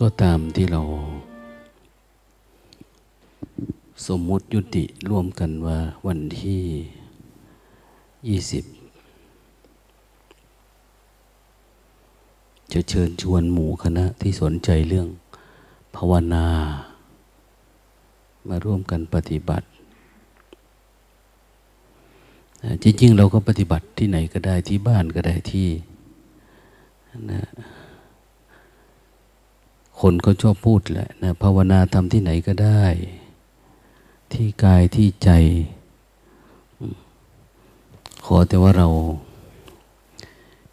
ก็ตามที่เรา สมมุติยุติร่วมกันว่าวันที่ยี่สิบจะเชิญชวนหมู่คณะที่สนใจเรื่องภาวนา มาร่วมกันปฏิบัติ จริงๆ เราก็ปฏิบัติที่ไหนก็ได้ที่บ้านก็ได้ที่นะ คนก็ชอบพูดแหละนะภาวนาทำที่ไหนก็ได้ ที่กายที่ใจ ขอแต่ว่าเรา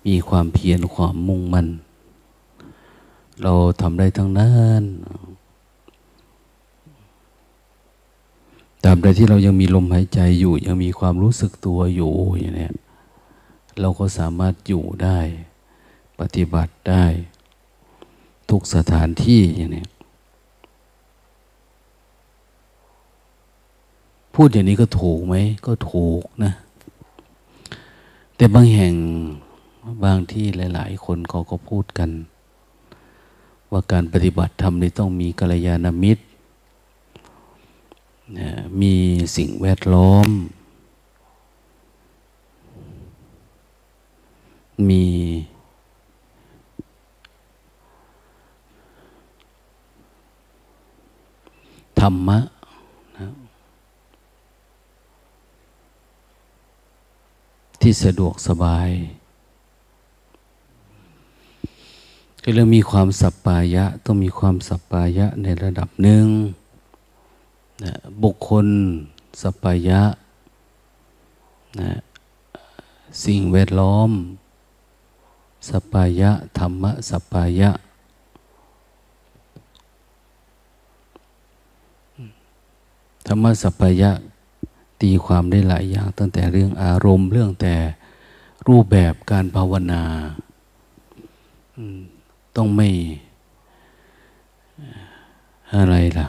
มีความเพียรความมุ่งมั่น เราทำได้ทั้งนั้นตามใดที่เรายังมีลมหายใจอยู่ ยังมีความรู้สึกตัวอยู่อย่างนี้เราก็สามารถอยู่ได้ ปฏิบัติได้ ทุกสถานที่อย่างนี้พูดอย่างนี้ก็ถูกไหมก็ถูกนะ แต่บางแห่งบางที่หลาย ๆ คนเขาก็พูดกัน ว่าการปฏิบัติธรรมนี่ต้องมีกัลยาณมิตร มีสิ่งแวดล้อม มี ธรรมะนะที่สะดวกสบายคือเรามีความสัปปายะ ต้องมีความสัปปายะในระดับหนึ่งนะบุคคลสัปปายะนะสิ่งแวดล้อม สัปปายะ ธรรมะ สัปปายะ ธรรมะสัปปายะตีความได้หลายอย่าง ตั้งแต่เรื่องอารมณ์ เรื่องแต่รูปแบบการภาวนาต้องไม่อะไรล่ะ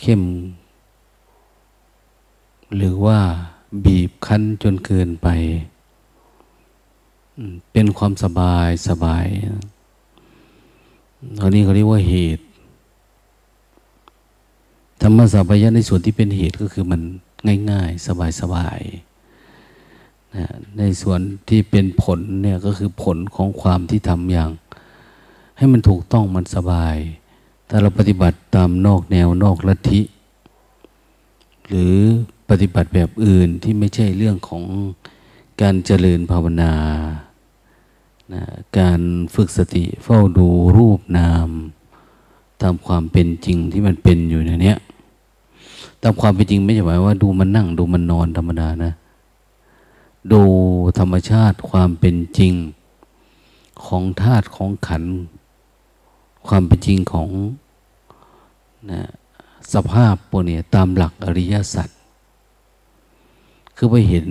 เข้ม หรือว่าบีบคั้นจนเกินไป เป็นความสบายสบายตอนนี้เขาเรียกว่าเหตุ ธรรมสัพยะในส่วนที่เป็นเหตุก็คือมันง่าย ๆ สบายๆนะในส่วนที่เป็นผลเนี่ยก็คือผลของความที่ทำอย่าง ให้มันถูกต้องมันสบาย ถ้าเราปฏิบัติตามนอกแนวนอกลัทธิ หรือปฏิบัติแบบอื่นที่ไม่ใช่เรื่องของการเจริญภาวนานะการฝึกสติเฝ้าดูรูปนาม ตามความเป็นจริงที่มันเป็นอยู่ในเนี้ย ตามความเป็นจริงไม่ใช่หมายว่าดูมันนั่งดูมันนอนธรรมดานะ ดูธรรมชาติความเป็นจริงของธาตุของขัน ความเป็นจริงของนะสภาพพวกนี้ตามหลักอริยสัจคือไปเห็น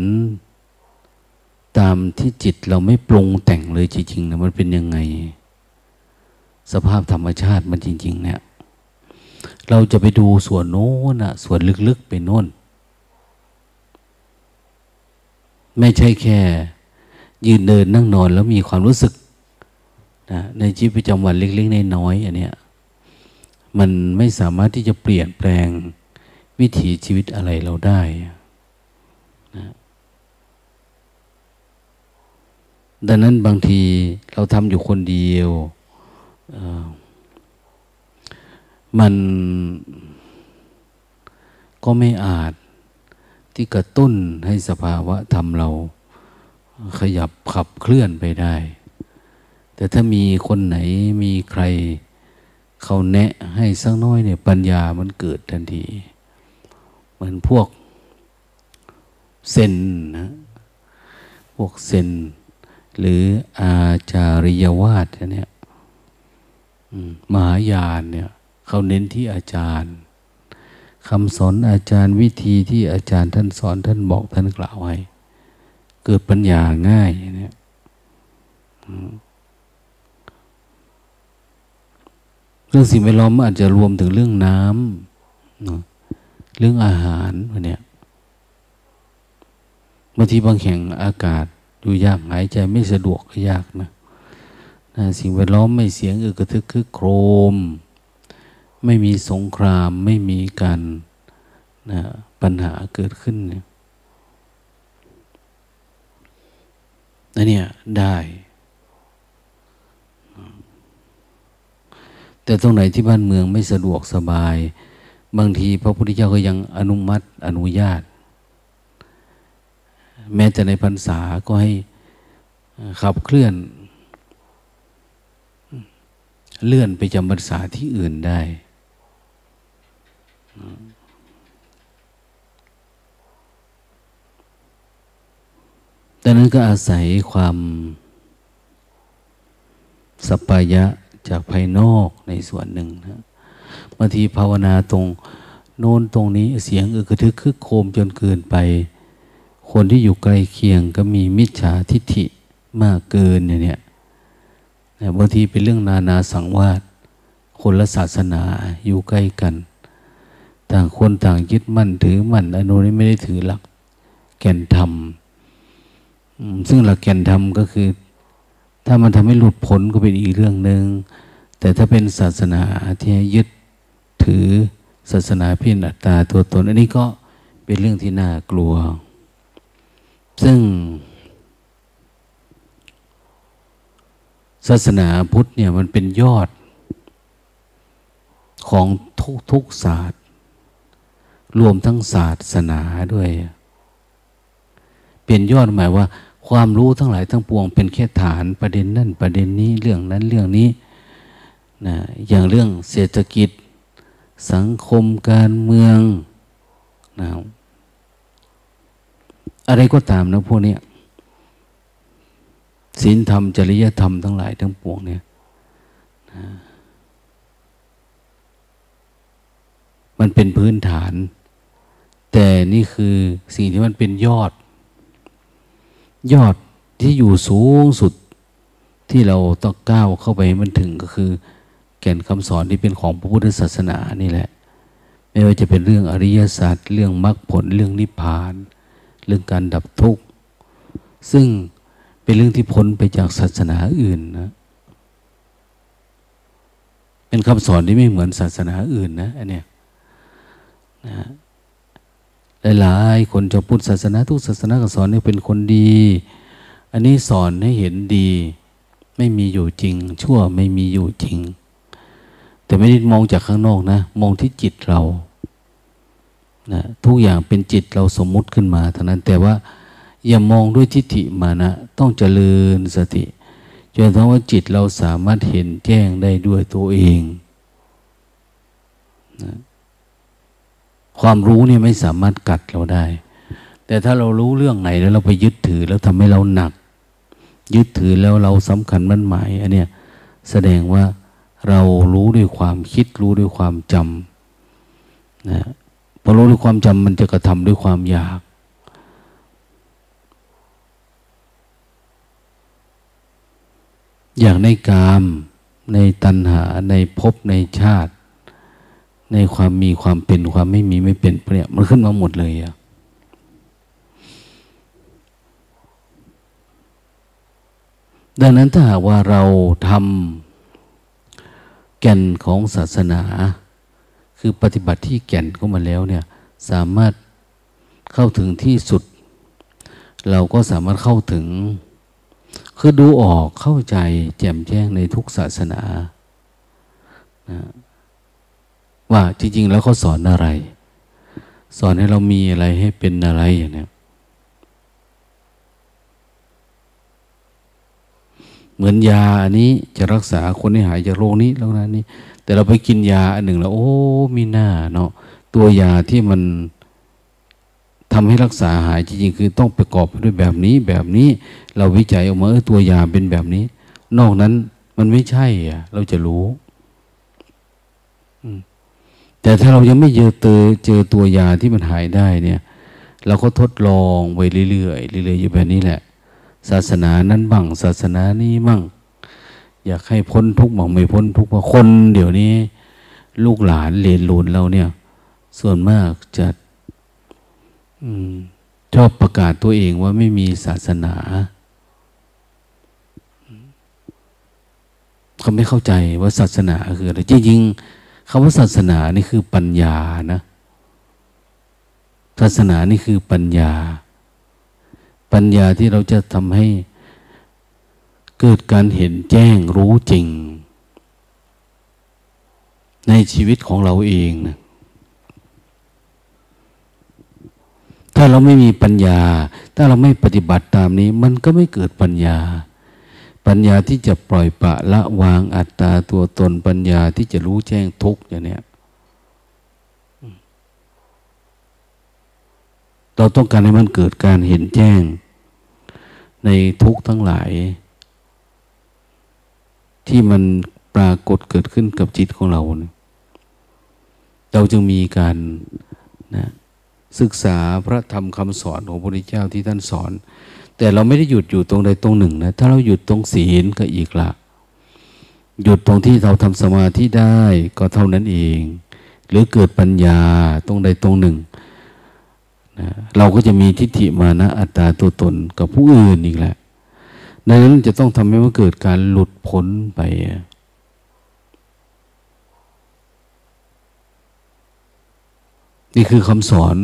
ตามที่จิตเราไม่ปรุงแต่งเลยจริงๆนะมันเป็นยังไง สภาพธรรมชาติมันจริง ๆ เนี่ย เราจะไปดูส่วนโน้นอะส่วนลึกๆไปโน้น ไม่ใช่แค่ ยืนเดินนั่งนอนแล้วมีความรู้สึกนะในชีวิตประจำวันเล็กๆนน้อยๆอันเนี้ยมันไม่สามารถที่จะเปลี่ยนแปลงวิถีชีวิตอะไรเราได้นะดังนั้นบางทีเราทำอยู่คนเดียว มันก็ไม่อาจที่กระตุ้นให้สภาวะธรรมเราขยับขับเคลื่อนไปได้ แต่ถ้ามีคนไหนมีใครเขาแนะให้สักน้อยเนี่ยปัญญามันเกิดทันที เหมือนพวกเซนนะพวกเซนหรืออาจาริยวาสเนี่ยมหายานเนี่ย เขาเน้นที่อาจารย์คำสอนอาจารย์วิธีที่อาจารย์ท่านสอนท่านบอกท่านกล่าวไว้ เกิดปัญญาง่ายเนี่ยเรื่องสิ่งแวดล้อมอาจจะรวมถึงเรื่องน้ำเรื่องอาหารพวกนี้บางทีบางแห่งอากาศอยู่ยากหายใจไม่สะดวกก็ยากนะสิ่งแวดล้อมไม่เสียงอึกระทึกคึกโครม ไม่มีสงครามไม่มีการนะปัญหาเกิดขึ้นเนี่ยนั่นเนี่ยได้ แต่ตรงไหนที่บ้านเมืองไม่สะดวกสบาย บางทีพระพุทธเจ้าก็ยังอนุมัติอนุญาต แม้แต่ในพรรษาก็ให้ขับเคลื่อน เลื่อนไปจำพรรษาที่อื่นได้ ดังนั้นก็อาศัยความสปายะจากภายนอกในส่วนหนึ่งนะบางทีภาวนาตรงโน้นตรงนี้เสียงอึกระทึกคึกโคมจนเกินไป คนที่อยู่ใกล้เคียงก็มีมิจฉาทิฏฐิมากเกินเนี่ยบางทีเป็นเรื่องนานาสังวาสคนละศาสนาอยู่ใกล้กัน ต่างคนต่างยึดมั่นถือมั่นอนุนี้ไม่ได้ถือหลัก แก่นธรรมซึ่งหลักแก่นธรรมก็คือ ถ้ามันทำให้หลุดพ้นก็เป็นอีกเรื่องหนึ่งแต่ถ้าเป็นศาสนาที่ยึดถือศาสนาเพียงอัตตาตัวตน อันนี้ก็เป็นเรื่องที่น่ากลัว ซึ่ง ศาสนาพุทธเนี่ยมันเป็นยอดของทุกทุกศาสตร์ รวมทั้งศาสนาด้วย เป็นยอดหมายว่า ความรู้ทั้งหลายทั้งปวง เป็นแค่ฐานประเด็นนั่นประเด็นนี้เรื่องนั้นเรื่องนี้นะอย่างเรื่องเศรษฐกิจ สังคมการเมืองนะอะไรก็ตามนะพวกนี้ศีลธรรม จริยธรรมทั้งหลายทั้งปวงเนี่ยนะมันเป็นพื้นฐาน แต่นี่คือสิ่งที่มันเป็นยอด ยอดที่อยู่สูงสุดที่เราต้องก้าวเข้าไปให้มันถึงก็คือ แก่นคำสอนที่เป็นของพระพุทธศาสนานี่แหละ ไม่ว่าจะเป็นเรื่องอริยสัจเรื่องมรรคผลเรื่องนิพพาน เรื่องการดับทุกข์ซึ่งเป็นเรื่องที่พ้นไปจากศาสนาอื่นนะเป็นคำสอนที่ไม่เหมือนศาสนาอื่นนะอันเนี้ยนะ หลายๆคนจะพุทธศาสนาทุกศาสนาก็สอนให้เป็นคนดี อันนี้สอนให้เห็นดี ไม่มีอยู่จริง ชั่วไม่มีอยู่จริง แต่ไม่ได้มองจากข้างนอกนะ มองที่จิตเรานะทุกอย่างเป็นจิตเราสมมุติขึ้นมาเท่านั้นแต่ว่าอย่ามองด้วยทิฏฐิมานะ ต้องเจริญสติจนทั้งว่าจิตเราสามารถเห็นแจ้งได้ด้วยตัวเองนะ ความรู้เนี่ยไม่สามารถกัดเราได้ แต่ถ้าเรารู้เรื่องไหนแล้วเราไปยึดถือแล้วทำให้เราหนัก ยึดถือแล้วเราสำคัญมั่นหมายอันเนี้ยแสดงว่าเรารู้ด้วยความคิดรู้ด้วยความจำนะพอรู้ด้วยความจำมันจะกระทำด้วยความอยาก อยากในกาม ในตัณหาในภพในชาติ ในความมีความเป็นความไม่มีไม่เป็นเนี่ยมันขึ้นมาหมดเลยอะดังนั้นถ้าหากว่าเราทำแก่นของศาสนา คือปฏิบัติที่แก่นเข้ามาแล้วเนี่ยสามารถเข้าถึงที่สุด เราก็สามารถเข้าถึง คือดูออกเข้าใจแจ่มแจ้งในทุกศาสนานะ ว่าจริง ๆ แล้วเขาสอนอะไร สอนให้เรามีอะไรให้เป็นอะไรอย่างนี้เหมือนยาอันนี้จะรักษาคนให้หายจากโรคนี้แล้วนะนี้แต่เราไปกินยาอันหนึ่งแล้ว โอ้มีหน้าเนาะตัวยาที่มันทำให้รักษาหายจริงๆคือต้องประกอบด้วยแบบนี้แบบนี้เราวิจัยออกมาเออตัวยาเป็นแบบนี้ นอกนั้นมันไม่ใช่อะเราจะรู้ แต่ถ้าเรายังไม่เจอเจอเจอตัวยาที่มันหายได้เนี่ย เราก็ทดลองไปเรื่อยๆเรื่อยๆอยู่แบบนี้แหละ ศาสนานั้นบ้างศาสนานี้มั่งอยากให้พ้นทุกข์บ้างไม่พ้นทุกข์เพราะคนเดี๋ยวนี้ ลูกหลานเลนหลุนเราเนี่ย ส่วนมากจะชอบประกาศตัวเองว่าไม่มีศาสนาเขาไม่เข้าใจว่าศาสนาคืออะไรจริงๆ คำว่าศาสนานี่คือปัญญานะศาสนานี่คือปัญญา ปัญญาที่เราจะทำให้เกิดการเห็นแจ้งรู้จริง ในชีวิตของเราเองนะถ้าเราไม่มีปัญญา ถ้าเราไม่ปฏิบัติตามนี้ มันก็ไม่เกิดปัญญา ปัญญาที่จะปล่อยปะละวางอัตตาตัวตนปัญญาที่จะรู้แจ้งทุกอย่างเนี้ยเราต้องการให้มันเกิดการเห็นแจ้ง ในทุกทั้งหลาย ที่มันปรากฏเกิดขึ้นกับจิตของเราเนี่ยเราจึงมีการนะศึกษาพระธรรมคำสอนของพระพุทธเจ้าที่ท่านสอน แต่เราไม่ได้หยุดอยู่ตรงใดตรงหนึ่งนะถ้าเราหยุดตรงศีลก็อีกละหยุดตรงที่เราทำสมาธิได้ก็เท่านั้นเอง หรือเกิดปัญญาตรงใดตรงหนึ่งนะเราก็จะมีทิฏฐิมานะอัตตาตัวตนกับผู้อื่นอีกแหละดังนั้นจะต้องทำให้มันเกิดการหลุดพ้นไปนี่คือคำสอน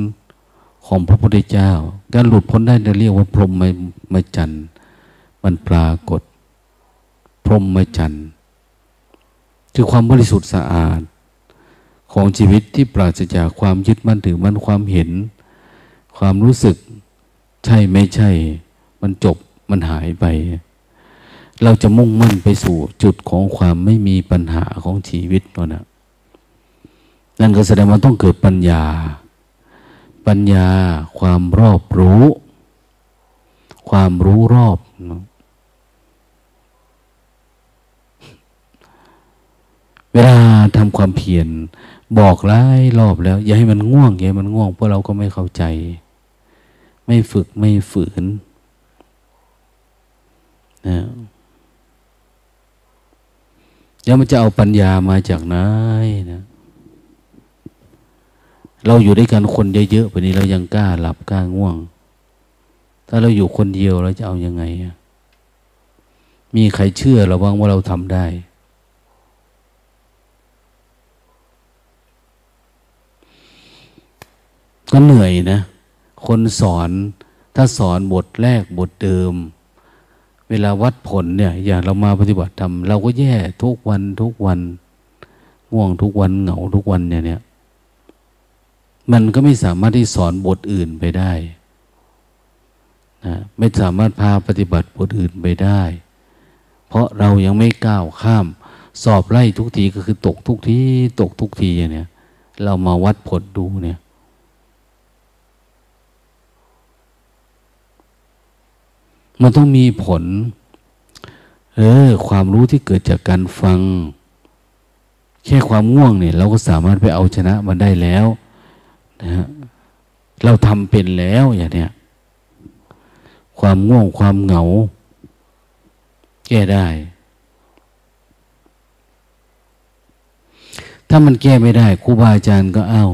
ของพระพุทธเจ้า การหลุดพ้นได้เรียกว่าพรหมมจันทร์มันปรากฏ พรหมจันทร์คือความบริสุทธิ์สะอาด ของชีวิตที่ปราศจากความยึดมั่นถือมั่นความเห็น ความรู้สึกใช่ไม่ใช่ มันจบมันหายไป เราจะมุ่งมั่นไปสู่จุดของความไม่มีปัญหาของชีวิตนั่นนะนั่นก็แสดงว่าต้องเกิดปัญญา ปัญญา ความรอบรู้ ความรู้รอบ เวลาทำความเพียรบอกหลายรอบแล้ว อย่าให้มันง่วง อย่าให้มันง่วง เพราะเราก็ไม่เข้าใจ ไม่ฝึกไม่ฝืนนะแล้วมันจะเอาปัญญามาจากไหนนะ เราอยู่ด้วยกันคนเยอะๆไปนี้เรายังกล้าหลับกล้าง่วง ถ้าเราอยู่คนเดียวเราจะเอาอยัางไง มีใครเชื่อเราบ้างว่าเราทำได้ ก็เหนื่อยนะ คนสอนถ้าสอนบทแรกบทเดิม เวลาวัดผลเนี่ย อย่างเรามาปฏิบัติธรรมเราก็แย่ทุกวันทุกวัน ง่วงทุกวันเหงาทุกวันเนี่ยเนี่ย มันก็ไม่สามารถที่สอนบทอื่นไปได้นะไม่สามารถพาปฏิบัติบทอื่นไปได้ เพราะเรายังไม่ก้าวข้าม สอบไล่ทุกทีก็คือตกทุกทีตกทุกทีเนี้ยเรามาวัดผลดูเนี่ยมันต้องมีผล เออ ความรู้ที่เกิดจากการฟัง แค่ความง่วงเนี่ย เราก็สามารถไปเอาชนะมันได้แล้ว เราทำเป็นแล้วอย่างเนี้ยความง่วงความเหงา แก้ได้ ถ้ามันแก้ไม่ได้ครูบาอาจารย์ก็เอา้า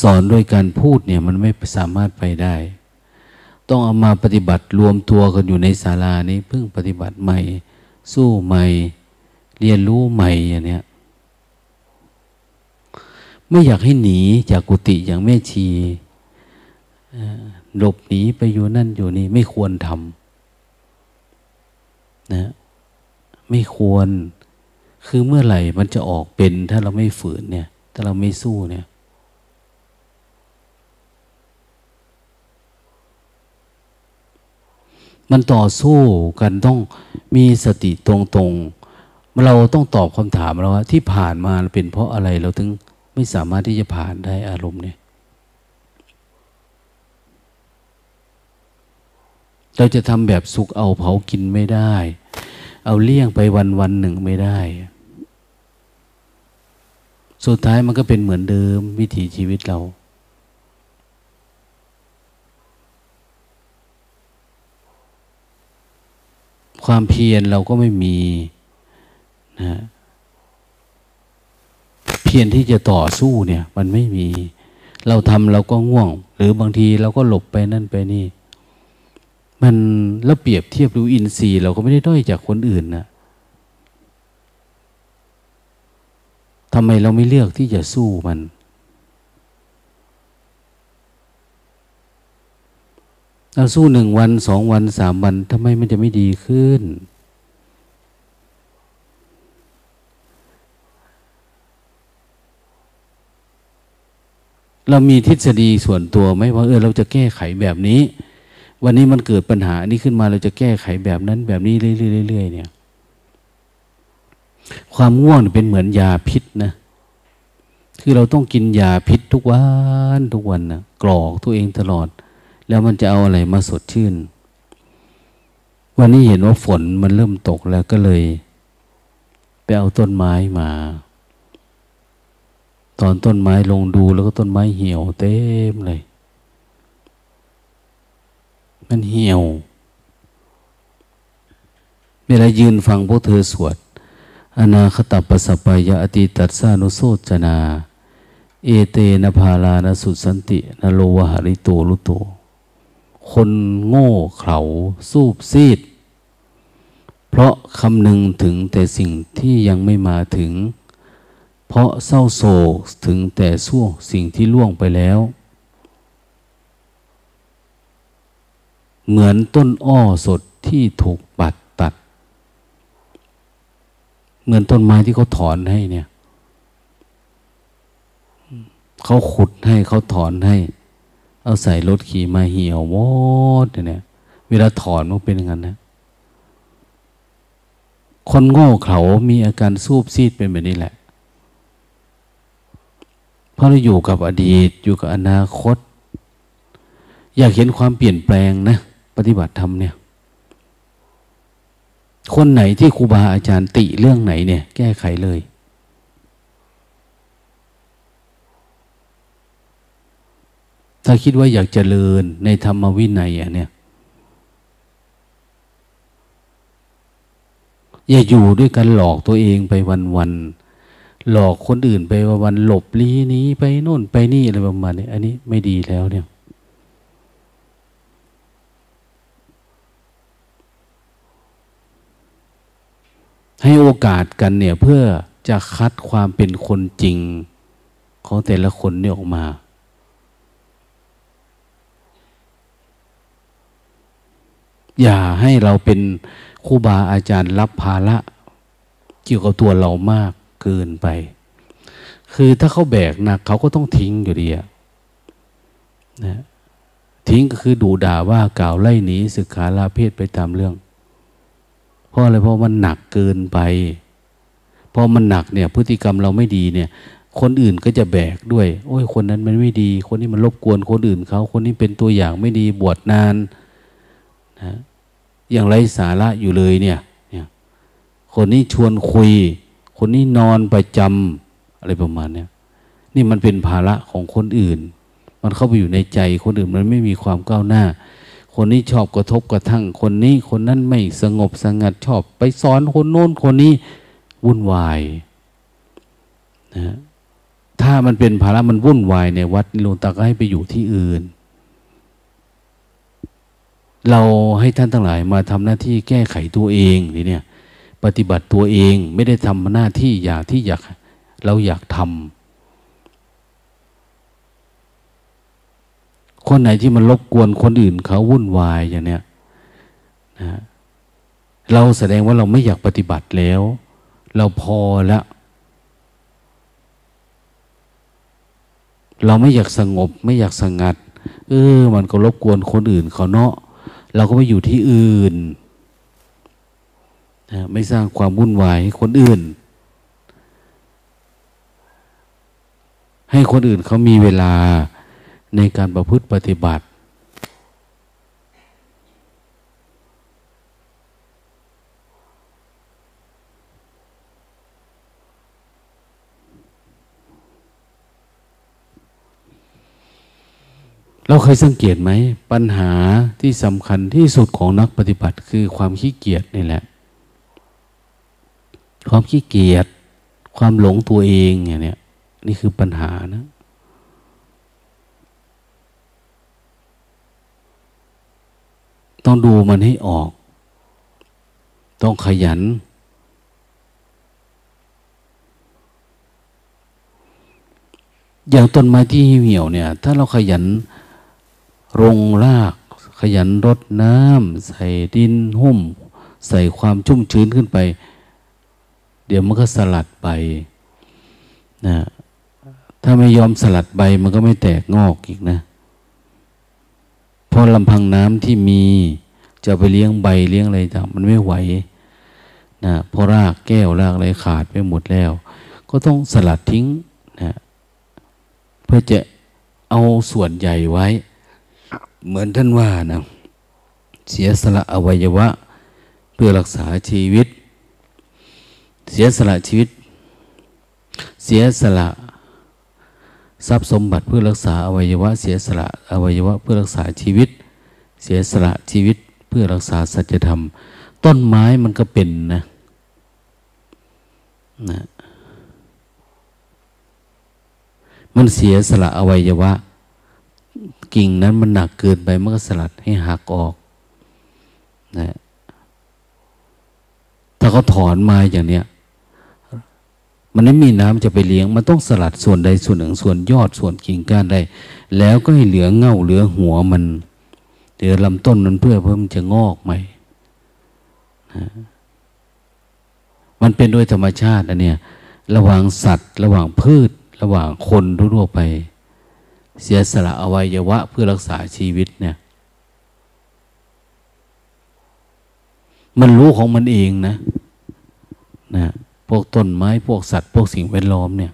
สอนโดยการพูดเนี่ยมันไม่สามารถไปได้ ต้องเอามาปฏิบัติรวมตัวกันอยู่ในศาลานี้เพิ่งปฏิบัติใหม่ สู้ใหม่ เรียนรู้ใหม่อย่างเนี้ย ไม่อยากให้หนีจากกุฏิอย่างแม่ชีหลบหนีไปอยู่นั่นอยู่นี่ไม่ควรทำนะไม่ควร คือเมื่อไหร่มันจะออกเป็น ถ้าเราไม่ฝืนเนี่ย ถ้าเราไม่สู้เนี่ย มันต่อสู้กันต้องมีสติตรงๆเราต้องตอบคำถามเราว่า ที่ผ่านมาเป็นเพราะอะไรเราถึง ไม่สามารถที่จะผ่านได้อารมณ์เนี่ย เราจะทำแบบสุกเอาเผากินไม่ได้ เอาเลี่ยงไปวันวันหนึ่งไม่ได้ สุดท้ายมันก็เป็นเหมือนเดิมวิถีชีวิตเราความเพียรเราก็ไม่มีนะ พียรที่จะต่อสู้เนี่ย มันไม่มี เราทำเราก็ง่วง หรือบางทีเราก็หลบไปนั่นไปนี่ มันแล้วเปรียบเทียบดูอินทรีย์เราก็ไม่ได้ด้อยจากคนอื่นนะทำไมเราไม่เลือกที่จะสู้มัน เราสู้หนึ่งวันสองวันสามวันทำไมมันจะไม่ดีขึ้น เรามีทฤษฎีส่วนตัวไหมว่าเออเราจะแก้ไขแบบนี้ วันนี้มันเกิดปัญหานี้ขึ้นมาเราจะแก้ไขแบบนั้นแบบนี้เรื่อยๆเนี่ย ความง่วงเป็นเหมือนยาพิษนะ คือเราต้องกินยาพิษทุกวันทุกวันนะกรอกตัวเองตลอด แล้วมันจะเอาอะไรมาสดชื่น วันนี้เห็นว่าฝนมันเริ่มตกแล้วก็เลย ไปเอาต้นไม้มา ตอนต้นไม้ลงดูแล้วก็ต้นไม้เหี่ยวเต็มเลย มันเหี่ยว เวลายืนฟังพวกเธอสวด อนาคตปัสปายะอติตัสสานุโสจนา เอเตนะพาลานสุสันตินโลวหริโตลุโต คนโง่เขลาสูบซีด เพราะคำนึงถึงแต่สิ่งที่ยังไม่มาถึง เพราะเศร้าโศกถึงแต่ส่วงสิ่งที่ล่วงไปแล้ว เหมือนต้นอ้อสดที่ถูกปัด เหมือนต้นไม้ที่เขาถอนให้เนี่ย เขาขุดให้เขาถอนให้ เอาใส่รถขี่มาเหี่ยววอดเนี่ยเวลาถอนมันเป็นอย่างนั้นนะคนโง่เขามีอาการสูบซีดเป็นแบบนี้แหละ เพราะเราอยู่กับอดีต อยู่กับอนาคต อยากเห็นความเปลี่ยนแปลงนะ ปฏิบัติธรรมเนี่ย คนไหนที่ครูบาอาจารย์ติเรื่องไหนเนี่ย แก้ไขเลย ถ้าคิดว่าอยากจเจริญในธรรมวินัยอะเนี่ยอย่าอยู่ด้วยกันหลอกตัวเองไปวันๆ หลอกคนอื่นไปวันหลบลี้นี้ไปโน่นไปนี่อะไรประมาณนี้อันนี้ไม่ดีแล้วเนี่ย ให้โอกาสกันเนี่ยเพื่อจะคัดความเป็นคนจริงของแต่ละคนเนี่ยออกมาอย่าให้เราเป็นครูบาอาจารย์รับภาระเกี่ยวกับตัวเรามาก เกินไป คือถ้าเขาแบกหนักเขาก็ต้องทิ้งอยู่ดีนะทิ้งก็คือดูด่าว่ากล่าวไล่หนีศึกษาลาเพศไปตามเรื่อง เพราะอะไรเพราะมันหนักเกินไปพอมันหนักเนี่ย พฤติกรรมเราไม่ดีเนี่ย คนอื่นก็จะแบกด้วย โอ้ยคนนั้นมันไม่ดี คนนี้มันรบกวนคนอื่นเขาคนนี้เป็นตัวอย่างไม่ดีบวชนานนะอย่างไรสาระอยู่เลยเนี่ย คนนี้ชวนคุย คนนี้นอนประจำอะไรประมาณเนี้ยนี่มันเป็นภาระของคนอื่น มันเข้าไปอยู่ในใจคนอื่นมันไม่มีความก้าวหน้า คนนี้ชอบกระทบกระทั่ง คนนี้คนนั้นไม่สงบสงัดชอบ ไปสอนคนโน้นคนนี้วุ่นวายนะถ้ามันเป็นภาระมันวุ่นวายในวัดหลวงตาก็ให้ไปอยู่ที่อื่น เราให้ท่านทั้งหลายมาทำหน้าที่แก้ไขตัวเองนี่เนี่ย ปฏิบัติตัวเองไม่ได้ทำหน้าที่อย่างที่อยากเราอยากทำคนไหนที่มันรบกวนคนอื่นเขาวุ่นวายอย่างเนี้ยนะเราแสดงว่าเราไม่อยากปฏิบัติแล้ว เราพอแล้วเราไม่อยากสงบไม่อยากสงัด เออ มันก็รบกวนคนอื่นเขาเนาะเราก็ไปอยู่ที่อื่น นะไม่สร้างความวุ่นวายให้คนอื่น ให้คนอื่นเขามีเวลาในการประพฤติปฏิบัติ เราเคยสังเกตไหม ปัญหาที่สำคัญที่สุดของนักปฏิบัติคือความขี้เกียจนี่แหละ ความขี้เกียจความหลงตัวเองอย่างนี้นี่คือปัญหานะต้องดูมันให้ออก ต้องขยัน อย่างต้นไม้ที่เหี่ยวเนี่ย ถ้าเราขยันรงราก ขยันรดน้ำใส่ดินหุ้ม ใส่ความชุ่มชื้นขึ้นไป เดี๋ยวมันก็สลัดใบนะถ้าไม่ยอมสลัดใบมันก็ไม่แตกงอกอีกนะเพราะลำพังน้ำที่มีจะไปเลี้ยงใบเลี้ยงอะไรต่างมันไม่ไหวนะเพราะรากแก้วรากอะไรขาดไปหมดแล้ว ก็ต้องสลัดทิ้งนะเพื่อจะเอาส่วนใหญ่ไว้ เหมือนท่านว่านะเสียสละอวัยวะ เพื่อรักษาชีวิต เสียสละชีวิต เสียสละทรัพย์สมบัติเพื่อรักษาอวัยวะ เสียสละอวัยวะเพื่อรักษาชีวิต เสียสละชีวิตเพื่อรักษาสัจธรรม ต้นไม้มันก็เป็นนะนะมันเสียสละอวัยวะ กิ่งนั้นมันหนักเกินไปมันก็สลัดให้หักออกนะถ้าเขาถอนมาอย่างเนี้ย มันไม่มีน้ำจะไปเลี้ยง มันต้องสลัดส่วนใดส่วนหนึ่งส่วนยอดส่วนกิ่งก้านได้แล้วก็ให้เหลือเง่าเหลือหัวมันเหลือลำต้นนั้นเพื่อเพิ่มจะงอกใหม่มันเป็นโดยธรรมชาติอันเนี้ยระหว่างสัตว์ ระหว่างพืช ระหว่างคนทั่วไป เสียสละอวัยวะเพื่อรักษาชีวิตเนี่ย มันรู้ของมันเองนะ นะ พวกต้นไม้ พวกสัตว์ พวกสิ่งแวดล้อมเนี่ย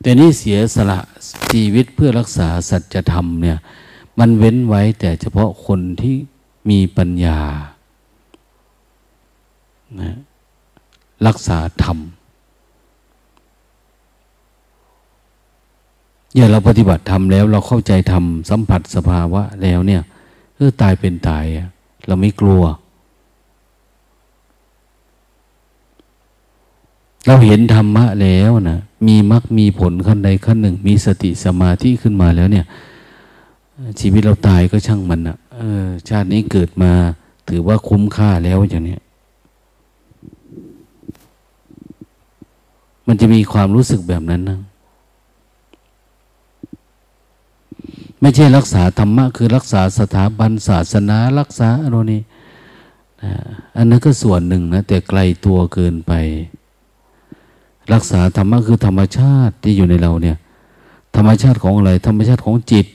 แต่นี่เสียสละชีวิตเพื่อรักษาสัจธรรมเนี่ย มันเว้นไว้แต่เฉพาะคนที่มีปัญญานะรักษาธรรม อย่าเราปฏิบัติธรรมแล้ว เราเข้าใจธรรม สัมผัสสภาวะแล้วเนี่ยเออตายเป็นตาย เราไม่กลัว เราเห็นธรรมะแล้วนะมีมรรคมีผลขั้นใดขั้นหนึ่ง มีสติสมาธิขึ้นมาแล้วเนี่ย ชีวิตเราตายก็ช่างมันนะเออ ชาตินี้เกิดมา ถือว่าคุ้มค่าแล้วอย่างเนี้ยมันจะมีความรู้สึกแบบนั้นนะไม่ใช่รักษาธรรมะ คือรักษาสถาบันศาสนารักษาอะไรนี่อันนั้นก็ส่วนหนึ่งนะแต่ไกลตัวเกินไป รักษาธรรมะคือธรรมชาติที่อยู่ในเราเนี่ย ธรรมชาติของอะไร ธรรมชาติของจิต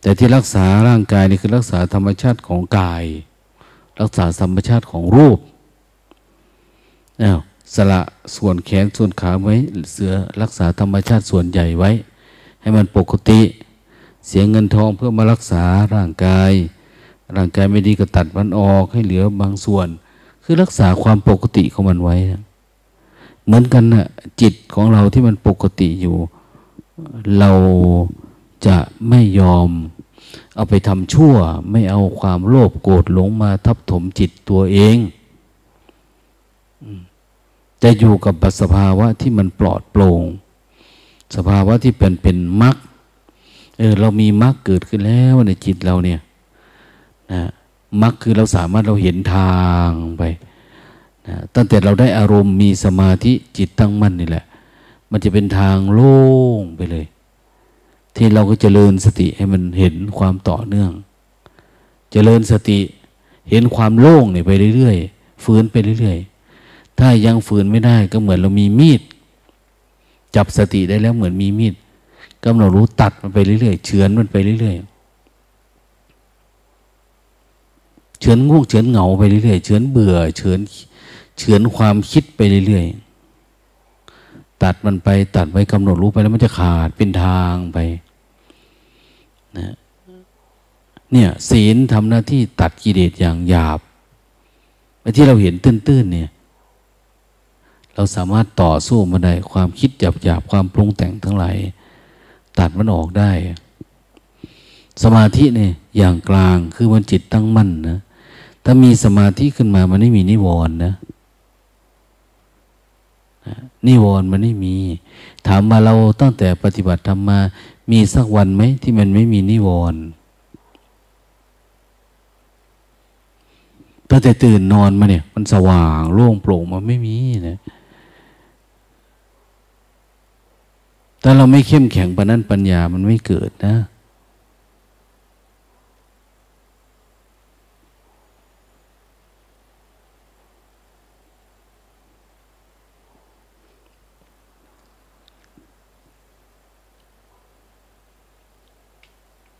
แต่ที่รักษาร่างกายนี่คือรักษาธรรมชาติของกาย รักษาธรรมชาติของรูปอ้าวสละส่วนแขนส่วนขาไว้เสือรักษาธรรมชาติส่วนใหญ่ไว้ ให้มันปกติ เสียเงินทองเพื่อมารักษาร่างกาย ร่างกายไม่ดีก็ตัดมันออกให้เหลือบางส่วน คือรักษาความปกติของมันไว้ เหมือนกันนะจิตของเราที่มันปกติอยู่ เราจะไม่ยอม เอาไปทำชั่ว ไม่เอาความโลภโกรธหลงมาทับถมจิตตัวเองจะอยู่กับสภาวะที่มันปลอดโปร่ง สภาวะที่เป็นเป็นมรรคเออเรามีมรรคเกิดขึ้นแล้วในจิตเราเนี่ยนะมรรคคือเราสามารถเราเห็นทางไป นะตั้งแต่เราได้อารมณ์มีสมาธิจิตตั้งมั่นนี่แหละ มันจะเป็นทางโล่งไปเลย ที่เราก็จเจริญสติให้มันเห็นความต่อเนื่องจเจริญสติเห็นความโล่งเนี่ยไปเรื่อยๆฟื้นไปเรื่อยๆ ถ้ายังฝืนไม่ได้ก็เหมือนเรามีมีด จับสติได้แล้วเหมือนมีมีดกำหนดรู้ตัดมันไปเรื่อยๆเฉือนมันไปเรื่อยๆเฉือนง่วงเฉือนเหงาไปเรื่อยๆเฉือนเบื่อเฉือน เฉือนความคิดไปเรื่อยๆ ตัดมันไปตัดไว้กำหนดรู้ไปแล้วมันจะขาดเป็นทางไปนะเนี่ยศีลทำหน้าที่ตัดกิเลสอย่างหยาบไอ้ที่เราเห็นตื้นๆเนี่ยเราสามารถต่อสู้มาได้ความคิดหยาบๆความปรุงแต่งทั้งหลายตัดมันออกได้ สมาธิเนี่ยอย่างกลางคือมันจิตตั้งมั่นนะถ้ามีสมาธิขึ้นมามันไม่มีนิวรณ์นะ นิวรณ์มันไม่มี ถามมาเราตั้งแต่ปฏิบัติธรรมมามีสักวันไหมที่มันไม่มีนิวรณ์ตั้งแต่ตื่นนอนมาเนี่ย มันสว่างโล่งโปร่งมันไม่มีนะถ้าเราไม่เข้มแข็งปนั้นปัญญามันไม่เกิดนะ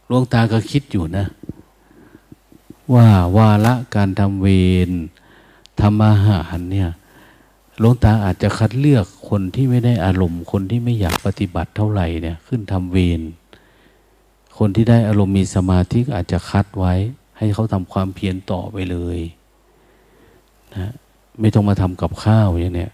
หลวงตาก็คิดอยู่นะ ว่าวาระการทำเวรทำอาหารเนี่ยหลวงตาอาจจะคัดเลือกคนที่ไม่ได้อารมณ์ คนที่ไม่อยากปฏิบัติเท่าไหร่เนี่ย ขึ้นทำเวรคนที่ได้อารมณ์มีสมาธิอาจจะคัดไว้ ให้เขาทำความเพียรต่อไปเลยนะไม่ต้องมาทำกับข้าวอย่างเนี้ย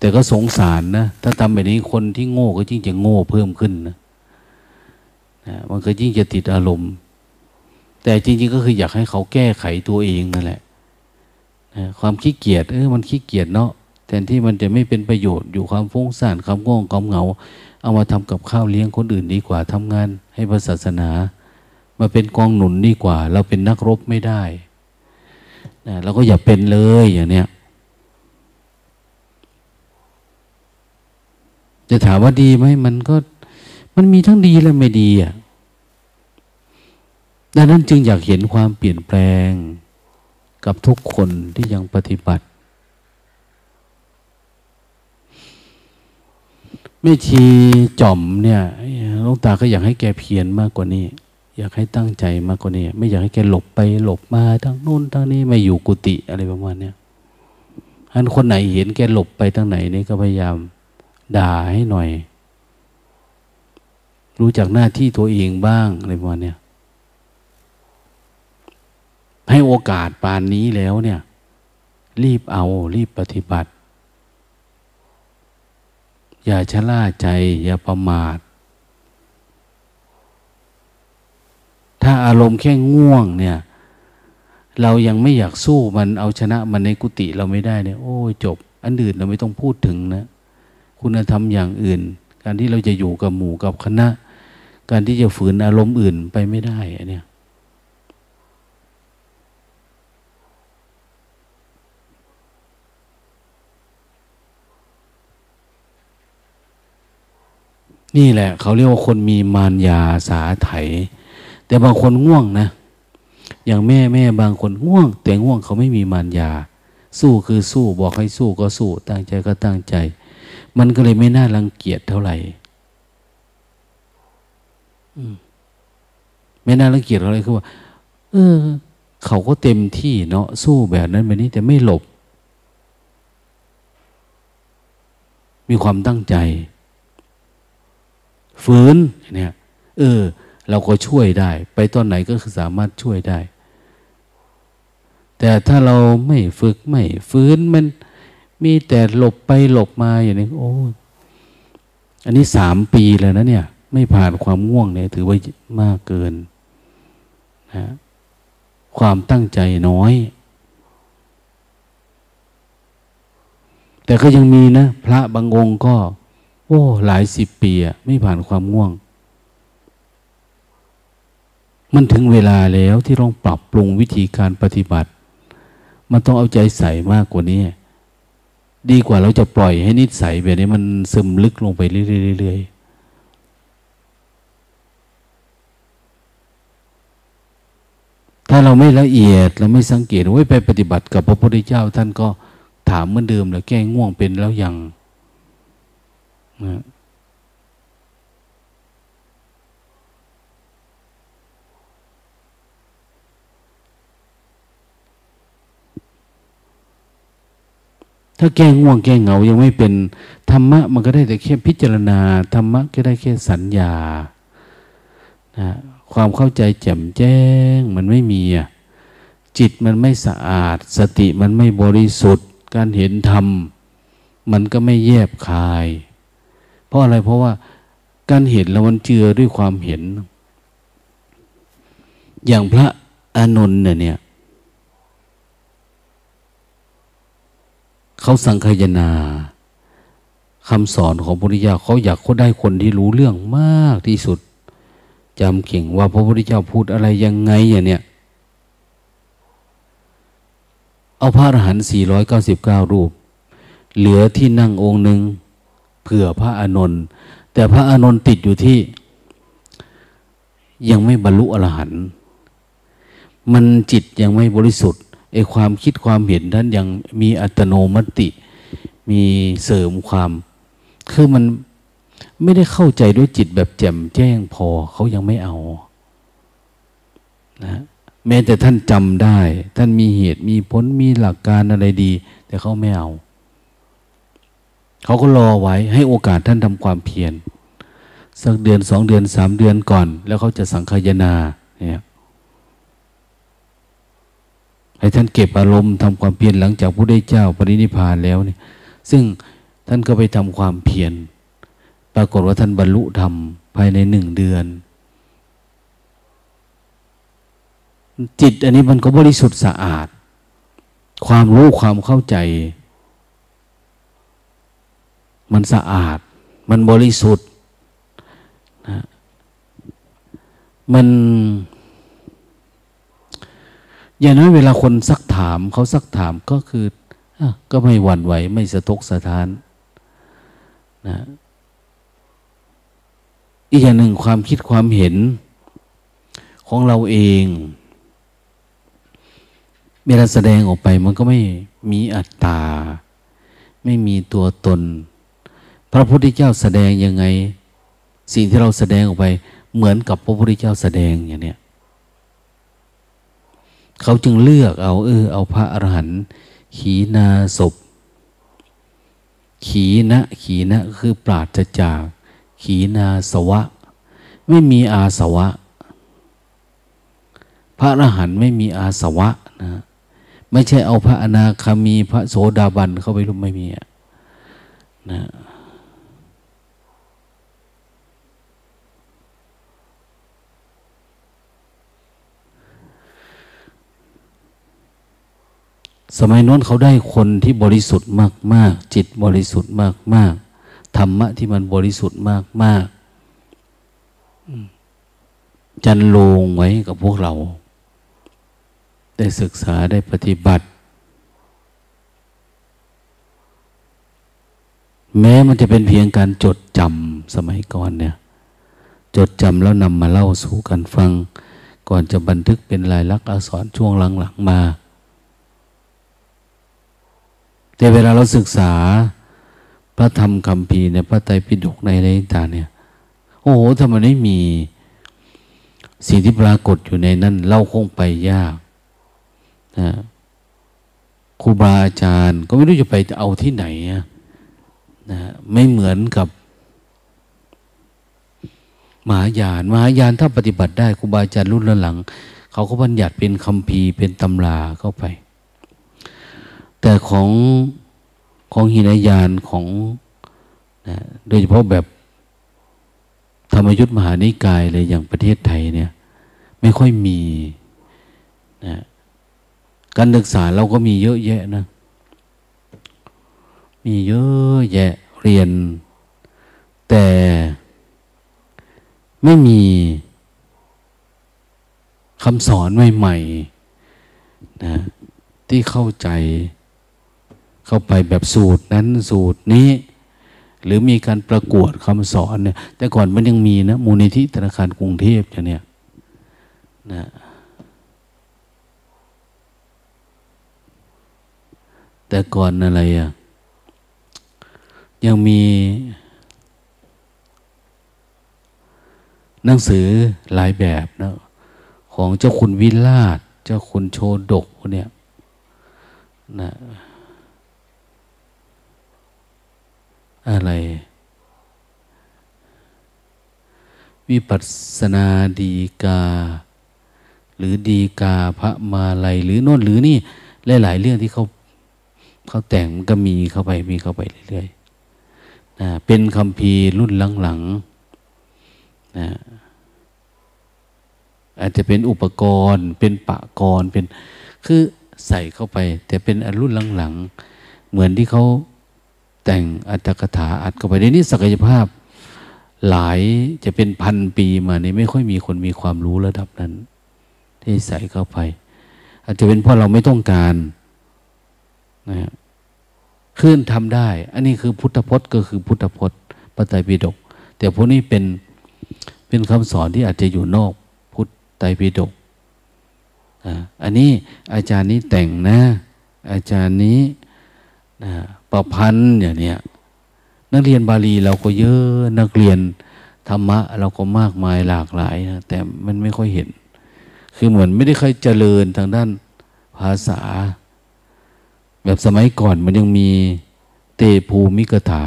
แต่ก็สงสารนะ ถ้าทำแบบนี้คนที่โง่ก็ยิ่งจะโง่เพิ่มขึ้นนะนะมันก็ยิ่งจะติดอารมณ์ แต่จริง ๆ ก็คืออยากให้เขาแก้ไขตัวเองนั่นแหละนะความขี้เกียจเออมันขี้เกียจเนาะแทนที่มันจะไม่เป็นประโยชน์อยู่ความฟุ้งซ่านความง่วงความเหงา เอามาทำกับข้าวเลี้ยงคนอื่นดีกว่าทำงาน ให้พระศาสนา มาเป็นกองหนุนดีกว่า เราเป็นนักรบไม่ได้นะเราก็อย่าเป็นเลยอย่างเนี้ย จะถามว่าดีไหมมันก็ มันมีทั้งดีและไม่ดีอะดังนั้นจึงอยากเห็นความเปลี่ยนแปลงกับทุกคนที่ยังปฏิบัติไม่ชีจอมเนี่ยหลวงตาก็อยากให้แกเพียรมากกว่านี้ อยากให้ตั้งใจมากกว่านี้ ไม่อยากให้แกหลบไปหลบมาทั้งนู้นทั้งนี้ไม่อยู่กุฏิอะไรประมาณนี้อันคนไหนเห็นแกหลบไปทางไหนนี่ก็พยายาม ด่าให้หน่อย รู้จักหน้าที่ตัวเองบ้างอะไรประมาณเนี้ให้โอกาสปานนี้แล้วเนี่ย รีบเอารีบปฏิบัติ อย่าชะล่าใจ อย่าประมาท ถ้าอารมณ์แค่ง่วงเนี่ย เรายังไม่อยากสู้มันเอาชนะมันในกุฏิเราไม่ได้เนี่ย โอ้ยจบ อันอื่นเราไม่ต้องพูดถึงนะ คุณธรรมอย่างอื่น การที่เราจะอยู่กับหมู่กับคณะ การที่จะฝืนอารมณ์อื่นไปไม่ได้อันเนี้ยนี่แหละ เขาเรียกว่าคนมีมารยาสาไถ แต่บางคนง่วงนะ อย่างแม่แม่บางคนง่วง แต่ง่วงเขาไม่มีมารยา สู้คือสู้บอกให้สู้ก็สู้ ตั้งใจก็ตั้งใจ มันก็เลยไม่น่ารังเกียจเท่าไหร่ไม่น่ารังเกียจอะไรคือว่า เออ เขาก็เต็มที่เนาะสู้แบบนั้นแบบนี้แต่ไม่หลบ มีความตั้งใจ ฝืนเนี่ย เออ เราก็ช่วยได้ ไปตอนไหนก็คือสามารถช่วยได้ แต่ถ้าเราไม่ฝึกไม่ ฝืนมัน มีแต่หลบไปหลบมาอย่างนี้โอ้อันนี้สามปีแล้วนะเนี่ย ไม่ผ่านความง่วงเนี่ย ถือว่ามากเกินนะความตั้งใจน้อย แต่ก็ยังมีนะ พระบางองค์ก็ โอ้ หลายสิบปีอะไม่ผ่านความง่วง มันถึงเวลาแล้วที่ต้องปรับปรุงวิธีการปฏิบัติ มันต้องเอาใจใส่มากกว่านี้ ดีกว่าเราจะปล่อยให้นิสัยแบบนี้มันซึมลึกลงไปเรื่อยๆถ้าเราไม่ละเอียดเราไม่สังเกตว่าไปปฏิบัติกับพระพุทธเจ้า ท่านก็ถามเหมือนเดิมแล้วแก้ง่วงเป็นแล้วยังนะ ถ้าแก้ง่วงแก้เหงายังไม่เป็น ธรรมะมันก็ได้แต่แค่พิจารณา ธรรมะก็ได้แค่สัญญานะความเข้าใจแจ่มแจ้งมันไม่มีอะจิตมันไม่สะอาด สติมันไม่บริสุทธิ์ การเห็นธรรม มันก็ไม่แยบคาย เพราะอะไรเพราะว่าการเห็นแล้วมันเจือด้วยความเห็น อย่างพระอานนท์เนี่ย เขาสังคยนาคำสอนของพระพุทธเจ้าเขาอยากเขาได้คนที่รู้เรื่องมากที่สุดจำเก่งว่าพระพุทธเจ้าพูดอะไรยังไงอย่างเนี้ยเอาพระอรหันต์499 รูป เหลือที่นั่งองค์หนึ่งเผื่อพระอานนท์แต่พระอานนท์ติดอยู่ที่ ยังไม่บรรลุอรหันต์มันจิตยังไม่บริสุทธิ์ ไอความคิดความเห็นท่านยังมีอัตโนมัติ มีเสริมความ คือมันไม่ได้เข้าใจด้วยจิตแบบแจ่มแจ้งพอเขายังไม่เอานะแม้แต่ท่านจำได้ ท่านมีเหตุมีผลมีหลักการอะไรดี แต่เขาไม่เอา เขาก็รอไว้ให้โอกาสท่านทำความเพียรสักเดือนสองเดือนสามเดือนก่อน แล้วเขาจะสังขยนาเนี่ย ให้ท่านเก็บอารมณ์ทำความเพียรหลังจากพระได้เจ้าปรินิพานแล้วเนี่ย ซึ่งท่านก็ไปทำความเพียร ปรากฏว่าท่านบรรลุธรรมภายในหนึ่งเดือน จิตอันนี้มันก็บริสุทธิ์สะอาด ความรู้ความเข้าใจ มันสะอาด มันบริสุทธิ์นะมัน อย่างนั้นเวลาคนซักถามเขาซักถามก็คืออก็ไม่หวั่นไหว ไม่สะทกสะท้านนะอีกอย่างหนึ่งความคิดความเห็นของเราเองเวลาแสดงออกไปมันก็ไม่มีอัตตา ไม่มีตัวตน พระพุทธเจ้าแสดงยังไง สิ่งที่เราแสดงออกไป เหมือนกับพระพุทธเจ้าแสดงอย่างเนี้ย เขาจึงเลือกเอา เออ เอาพระอรหันต์ขีนาศพ ขีนะ ขีนะคือปราศจาก ขีนาสวะ ไม่มีอาสวะ พระอรหันต์ไม่มีอาสวะนะ ไม่ใช่เอาพระอนาคามีพระโสดาบันเข้าไปรุมไม่มีนะ สมัยน้นเขาได้คนที่บริสุทธิ์มากมากจิตบริสุทธิ์มากมากธรรมะที่มันบริสุทธิ์มากมากจันโลงไว้กับพวกเรา ได้ศึกษาได้ปฏิบัติ แม้มันจะเป็นเพียงการจดจำสมัยก่อนเนี่ย จดจำแล้วนำมาเล่าสู่กันฟัง ก่อนจะบันทึกเป็นลายลักษณ์อักษรช่วงหลัง ๆ มา แต่เวลาเราศึกษา พระธรรมคำพีในพระไตรปิฎกในอะไรต่างเนี่ย โอ้โหถ้ามันไม่มีสิ่งที่ปรากฏอยู่ในนั้นเราคงไปยากนะครูบาอาจารย์ ก็ไม่รู้จะไปเอาที่ไหนนะไม่เหมือนกับมหายานมหายานถ้าปฏิบัติได้ครูบาอาจารย์รุ่นหลัง เขาก็บัญญัติเป็นคำพีเป็นตำราเข้าไป แต่ของของหินายานของนะโดยเฉพาะแบบธรรมยุทธมหานิกายเลยอย่างประเทศไทยเนี่ย ไม่ค่อยมีนะการศึกษาเราก็มีเยอะแยะนะ มีเยอะแยะเรียน แต่ไม่มีคำสอนใหม่ๆนะที่เข้าใจ เข้าไปแบบสูตรนั้นสูตรนี้ หรือมีการประกวดคำสอนเนี่ย แต่ก่อนมันยังมีนะมูลนิธิธนาคารกรุงเทพอย่างเนี้ยนะแต่ก่อนอะไรอะ่ะยังมีหนังสือหลายแบบนะของเจ้าคุณวิลาศเจ้าคุณโชดกพวกเนี้ยนะ อะไร วิปัสสนาดีกา หรือดีกาพระมาลัยหรือโน่นหรือนี่ หลาย ๆ เรื่องที่เขาเขาแต่งก็มีเข้าไปมีเข้าไปเรื่อยๆนะเป็นคำพีรุ่นหลังๆนะอาจจะเป็นอุปกรณ์ เป็นปะกรเป็นคือใส่เข้าไป แต่เป็นรุ่นหลังๆเหมือนที่เขา แต่งอัตถกถาอัดเข้าไปในนี้ศักยภาพ หลายจะเป็นพันปีมานี่ไม่ค่อยมีคนมีความรู้ระดับนั้น ที่ใส่เข้าไป อาจจะเป็นเพราะเราไม่ต้องการนะคลื่นทำได้ อันนี้คือพุทธพจน์ก็คือพุทธพจน์พระไตรปิฎกแต่พวกนี้เป็นเป็นคำสอนที่อาจจะอยู่นอกพุทธไตรปิฎกอันนี้อาจารย์นี้แต่งนะ อาจารย์นี้นะ ประพันธ์อย่างเนี้ยนักเรียนบาลีเราก็เยอะนักเรียนธรรมะ เราก็มากมายหลากหลายนะแต่มันไม่ค่อยเห็น คือเหมือนไม่ได้ค่อยเจริญทางด้านภาษา แบบสมัยก่อนมันยังมีเตภูมิกถา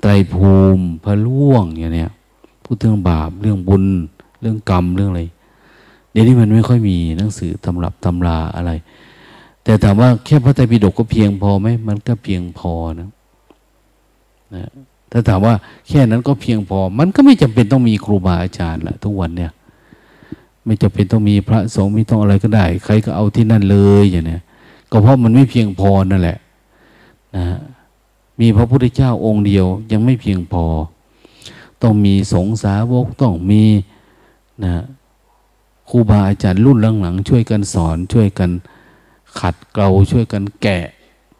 ไตรภูมิพระล่วงอย่างเนี้ยพูดเรื่องบาปเรื่องบุญ เรื่องกรรมเรื่องอะไรเดี๋ยวนี้มันไม่ค่อยมีหนังสือตำรับตำราอะไร แต่ถามว่าแค่พระไตรปิฎกก็เพียงพอไหมมันก็เพียงพอนะนะถ้าถามว่าแค่นั้นก็เพียงพอ มันก็ไม่จำเป็นต้องมีครูบาอาจารย์ละทุกวันเนี่ย ไม่จำเป็นต้องมีพระสงฆ์ไม่ต้องอะไรก็ได้ ใครก็เอาที่นั่นเลยอย่างเนี้ยก็เพราะมันไม่เพียงพอนั่นแหละนะมีพระพุทธเจ้าองค์เดียวยังไม่เพียงพอ ต้องมีสงสาวกต้องมีนะครูบาอาจารย์รุ่นหลังๆช่วยกันสอนช่วยกัน ขัดเกลาช่วยกันแกะ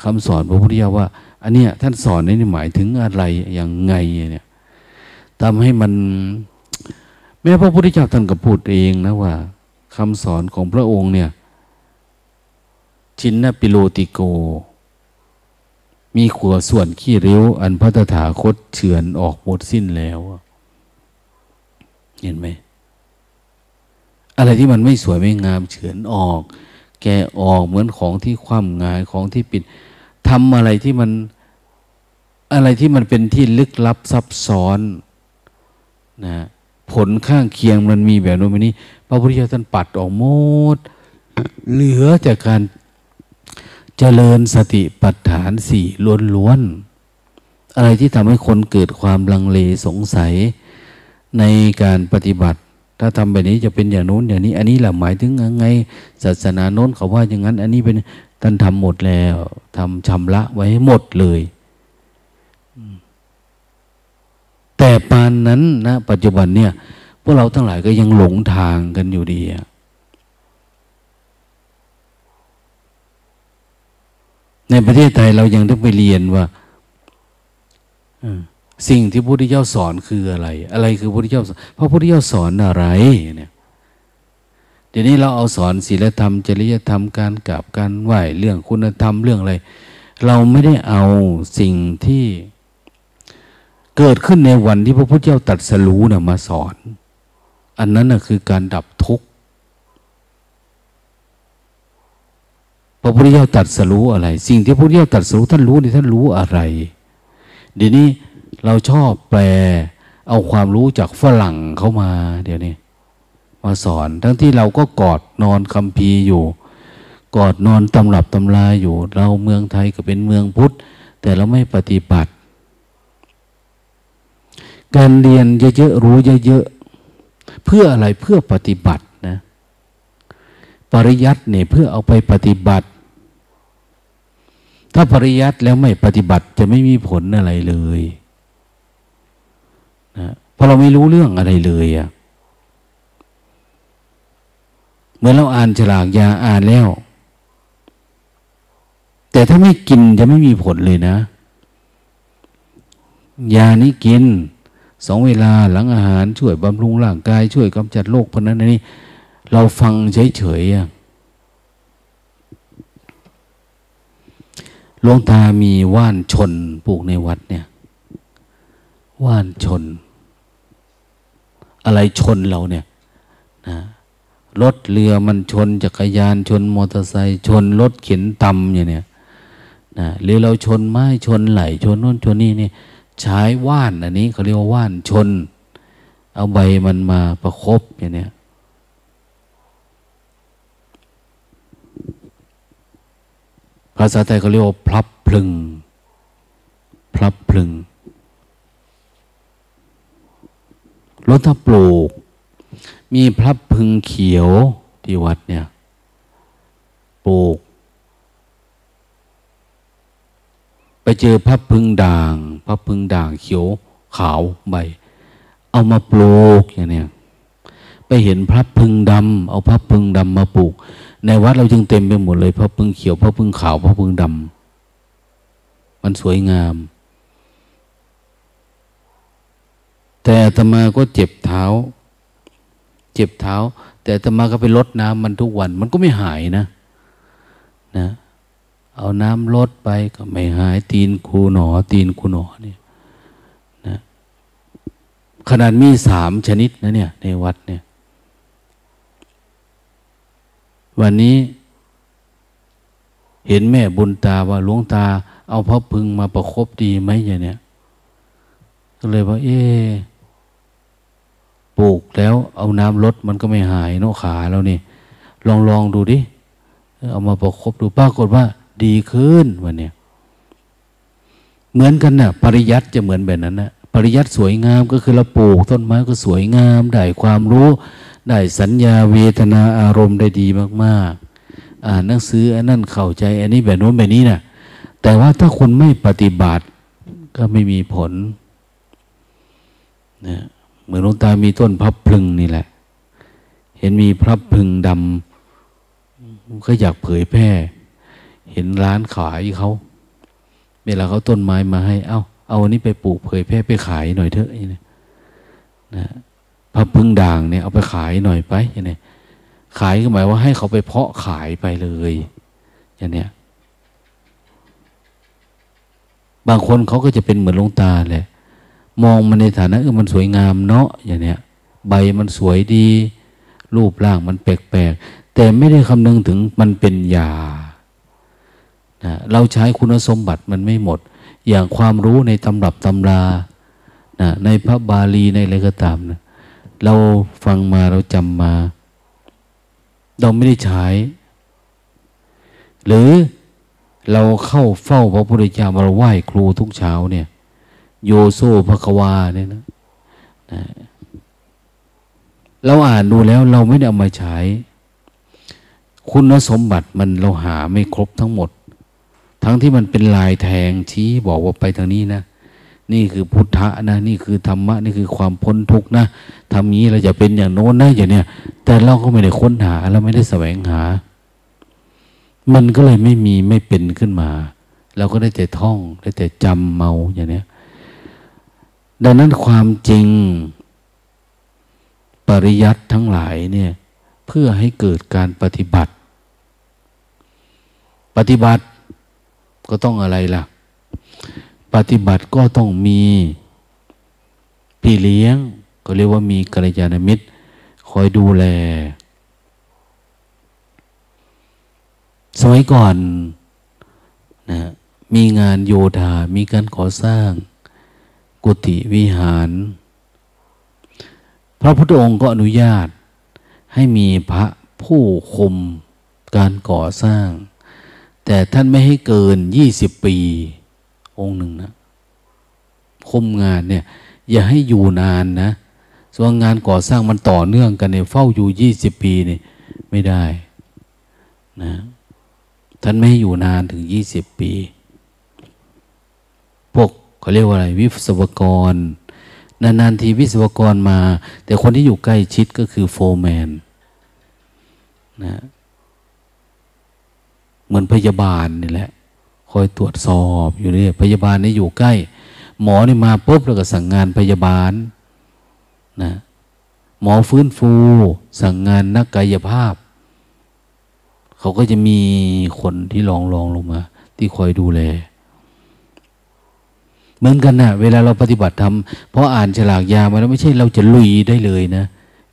คำสอนพระพุทธเจ้าว่า อันเนี้ยท่านสอนนี่หมายถึงอะไรอย่างไงเนี่ยทำให้มันแม้พระพุทธเจ้าท่านก็พูดเองนะว่าคำสอนของพระองค์เนี่ยชินนปิโลติโก มีขัวส่วนขี้ริ้ว อันพระตถาคตเฉือนออกหมดสิ้นแล้ว เห็นไหมอะไรที่มันไม่สวยไม่งามเฉือนออก แกออกเหมือนของที่คว่ำงายของที่ปิดทำอะไรที่มันอะไรที่มันเป็นที่ลึกลับซับซ้อนนะผลข้างเคียงมันมีแบบโน้นแบบนี้ พระพุทธเจ้าท่านปัดออกหมด เหลือจากการเจริญสติปัฏฐานสี่ล้วนๆอะไรที่ทำให้คนเกิดความลังเลสงสัยในการปฏิบัติ ถ้าทำแบบนี้จะเป็นอย่างโน้นอย่างนี้ อันนี้แหละหมายถึงยังไง ศาสนาโน้นเขาว่าอย่างนั้น อันนี้เป็นท่านทำหมดแล้วทำชำระไว้หมดเลย แต่ปานนั้นนะปัจจุบันเนี่ย พวกเราทั้งหลายก็ยังหลงทางกันอยู่ดีในประเทศไทยเรายังต้องไปเรียนว่า สิ่งที่พระพุทธเจ้าสอนคืออะไร อะไรคือพระพุทธเจ้าสอนพระพุทธเจ้าสอนอะไรเนี่ยเดี๋ยวนี้เราเอาสอนศีลธรรมจริยธรรมการกราบการไหวเรื่องคุณธรรมเรื่องอะไร เราไม่ได้เอาสิ่งที่เกิดขึ้นในวันที่พระพุทธเจ้าตัดสรู้นะมาสอน อันนั้นนะคือการดับทุกข์พระพุทธเจ้าตัดสรู้อะไร สิ่งที่พระพุทธเจ้าตัดสรู้ท่านรู้นี่ท่านรู้อะไร เดี๋ยวนี้ เราชอบแปล เอาความรู้จากฝรั่งเข้ามา เดี๋ยวนี้ มาสอน ทั้งที่เราก็กอดนอนคำพีอยู่ กอดนอนตำรับตำลาอยู่ เราเมืองไทยก็เป็นเมืองพุทธ แต่เราไม่ปฏิบัติ การเรียนเยอะๆรู้เยอะๆเพื่ออะไรเพื่อปฏิบัตินะ ปริยัติเนี่ยเพื่อเอาไปปฏิบัติถ้าปริยัติแล้วไม่ปฏิบัติจะไม่มีผลอะไรเลย นะเพราะเราไม่รู้เรื่องอะไรเลยอะเหมื่อเราอ่านฉลากยาอ่านแล้ว แต่ถ้าไม่กินจะไม่มีผลเลยนะ ยานี้กินสองเวลาหลังอาหารช่วยบำรุงร่างกาย ช่วยกำจัดโรคพวกนั้นนี่เราฟังเฉยๆหลวงตามีว่านชนปลูกในวัดเนี่ย ว่านชน อะไรชนเราเนี่ยนะรถเรือมันชนจักรยานชนมอเตอร์ไซค์ชนรถเข็นตำอย่างเนี้ยนะหรือเราชนไม้ชนไหลชนโน่นชนนี่นี่ใช้ว่านอันนี้เขาเรียกว่าว่านชน เอาใบมันมาประครบอย่างเนี้ยภาษาไทยเขาเรียกว่าพลับพลึง พลับพลึง รถถ้าปลูก มีพลับพึงเขียวที่วัดเนี่ย ปลูก ไปเจอพับพึงด่างพับพึงด่างเขียวขาวใบ เอามาปลูกอย่างเนี้ยไปเห็นพับพึงดำเอาพับพึงดำมาปลูก ในวัดเราจึงเต็มไปหมดเลยพับพึงเขียวพับพึงขาวพับพึงดมันสวยงาม แต่อาตมาก็เจ็บเท้า เจ็บเท้า แต่อาตมาก็ไปลดน้ำมันทุกวัน มันก็ไม่หายนะ นะ เอาน้ำลดไปก็ไม่หาย ตีนคูหนอ ตีนคูหนอเนี่ยนะขนาดมีสามชนิดนะเนี่ย ในวัดเนี่ย วันนี้เห็นแม่บุญตาว่าหลวงตา เอาพระพึงมาประครบดีไหมอย่างเนี้ย ก็เลยว่า เอ๊ปลูกแล้วเอาน้ำลดมันก็ไม่หายโนขาแล้วนี่ ลองลองดูดิ เอามาประครบดูปรากฏว่า ดีขึ้นวันนี้เหมือนกันนะ่ะ ปริยัติจะเหมือนแบบนั้นนะปริยัติสวยงามก็คือเราปลูกต้นไม้ก็สวยงาม ได้ความรู้ ได้สัญญาเวทนาอารมณ์ได้ดีมากๆ อ่านหนังสืออันนั้นเข้าใจ อันนี้แบบโน้นแบบนี้นะ่ะแต่ว่าถ้าคนไม่ปฏิบัติก็ไม่มีผล นะเหมือนลวงตามีต้นพับพลึงนี่แหละ เห็นมีพระพึงดำก็อยากเผยแพร่ เห็นร้านขายเขาเวลาเขาต้นไม้มาให้ เอา้า เอาอันนี้ไปปลูกเผยแพร่ไปขายหน่อยเถอะนี่นะพระพึงด่างเนี่ยเอาไปขายหน่อยไปอย่างนี้ขายก็หมายว่าให้เขาไปเพาะขายไปเลยอย่างเนี้ยบางคนเขาก็จะเป็นเหมือนลงตาแหละ มองมันในฐานะเออมันสวยงามเนาะอย่างเนี้ย ใบมันสวยดี รูปร่างมันแปลกๆ แต่ไม่ได้คำนึงถึงมันเป็นยานะเราใช้คุณสมบัติมันไม่หมด อย่างความรู้ในตำรับตำรานะในพระบาลีในอะไรก็ตามนะเราฟังมาเราจำมา เราไม่ได้ใช้ หรือเราเข้าเฝ้าพระพุทธเจ้ามาไหว้ครูทุกเช้าเนี่ย โยโซภควาเนี่ยนะนะเราอ่านดูแล้วเราไม่ได้เอามาใช้ คุณสมบัติมันเราหาไม่ครบทั้งหมด ทั้งที่มันเป็นลายแทงชี้บอกว่าไปทางนี้นะ นี่คือพุทธะนะ นี่คือธรรมะ นี่คือความพ้นทุกข์นะทำนี้เราจะเป็นอย่างโน้นนะอย่างเนี้ยแต่เราก็ไม่ได้ค้นหาเราไม่ได้แสวงหา มันก็เลยไม่มีไม่เป็นขึ้นมา เราก็ได้แต่ท่องได้แต่จำเมาอย่างเนี้ย ดังนั้นความจริง ปริยัติทั้งหลายเนี่ยเพื่อให้เกิดการปฏิบัติ ปฏิบัติก็ต้องอะไรล่ะ ปฏิบัติก็ต้องมีพี่เลี้ยง ก็เรียกว่ามีกัลยาณมิตร คอยดูแล สมัยก่อนนะมีงานโยธา มีการก่อสร้าง กุฏิวิหาร พระพุทธองค์ก็อนุญาตให้มีพระผู้คุมการก่อสร้าง แต่ท่านไม่ให้เกินยี่สิบปี องค์หนึ่งนะคุมงานเนี่ย อย่าให้อยู่นานนะส่วนงานก่อสร้างมันต่อเนื่องกันเนี่ยเฝ้าอยู่ยี่สิบปีเนี่ยไม่ได้นะท่านไม่ให้อยู่นานถึงยี่สิบปี เขาเรียกว่าอะไร วิศวกร นานๆทีวิศวกรมา แต่คนที่อยู่ใกล้ชิดก็คือโฟร์แมนนะเหมือนพยาบาลนี่แหละ คอยตรวจสอบอยู่นี่พยาบาลนี่อยู่ใกล้ หมอนี่มาปุ๊บแล้วก็สั่งงานพยาบาลนะหมอฟื้นฟู สั่งงานนักกายภาพ เขาก็จะมีคนที่รองรองลงมา ที่คอยดูแล เหมือนกันนะเวลาเราปฏิบัติทำเพราะอ่านฉลากยามาแล้วไม่ใช่เราจะลุยได้เลยนะ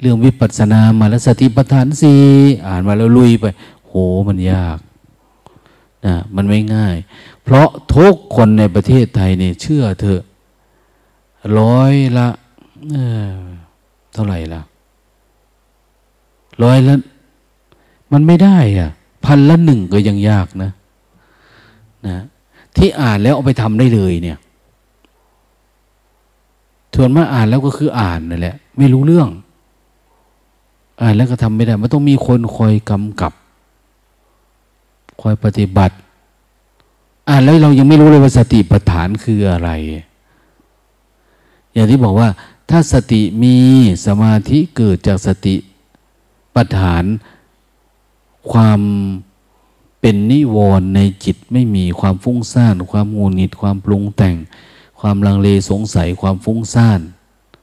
เรื่องวิปัสสนามาแล้วสติปัฏฐานสี่อ่านมาแล้วลุยไป โหมันยากนะมันไม่ง่าย เพราะทุกคนในประเทศไทยเนี่ยเชื่อเถอะร้อยละเเท่าไหร่ละร้อยละ มันไม่ได้อะ พันละหนึ่งก็ยังยากนะนะ ที่อ่านแล้วเอาไปทำได้เลยเนี่ย ส่วนมาอ่านแล้วก็คืออ่านนั่นแหละ ไม่รู้เรื่อง อ่านแล้วก็ทำไม่ได้ มันต้องมีคนคอยกำกับ คอยปฏิบัติ อ่านแล้วเรายังไม่รู้เลยว่าสติปัฏฐานคืออะไร อย่างที่บอกว่า ถ้าสติมีสมาธิเกิดจากสติปัฏฐาน ความเปเป็นนิวรณ์ในจิตไม่มีความฟุ้งซ่าน ความงูนิดความปรุงแต่ง ความลังเลสงสัยความฟุ้งซ่าน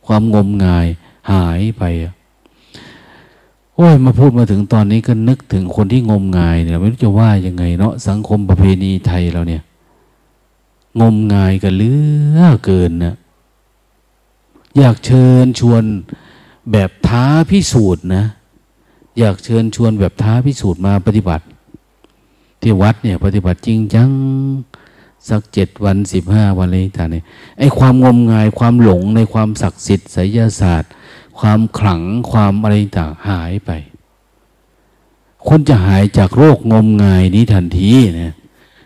ความงมงายหายไปโอ้ยมาพูดมาถึงตอนนี้ก็นึกถึงคนที่งมงายเนี่ยไม่รู้จะว่ายังไงเนาะสังคมประเพณีไทยเราเนี่ย งมงายกันเลือเกินนะอยากเชิญชวนแบบท้าพิสูจน์นะ อยากเชิญชวนแบบท้าพิสูจน์มาปฏิบัติ ที่วัดเนี่ย ปฏิบัติจริงจัง สักเจ็ดวันสิบห้าวันอะไรต่างเนี่ยไอ้ความงมงายความหลงในความศักดิ์สิทธิ์ไสยศาสตร์ ความขลังความอะไรต่างหายไป คนจะหายจากโรคงมงายนี้ทันทีเนี่ย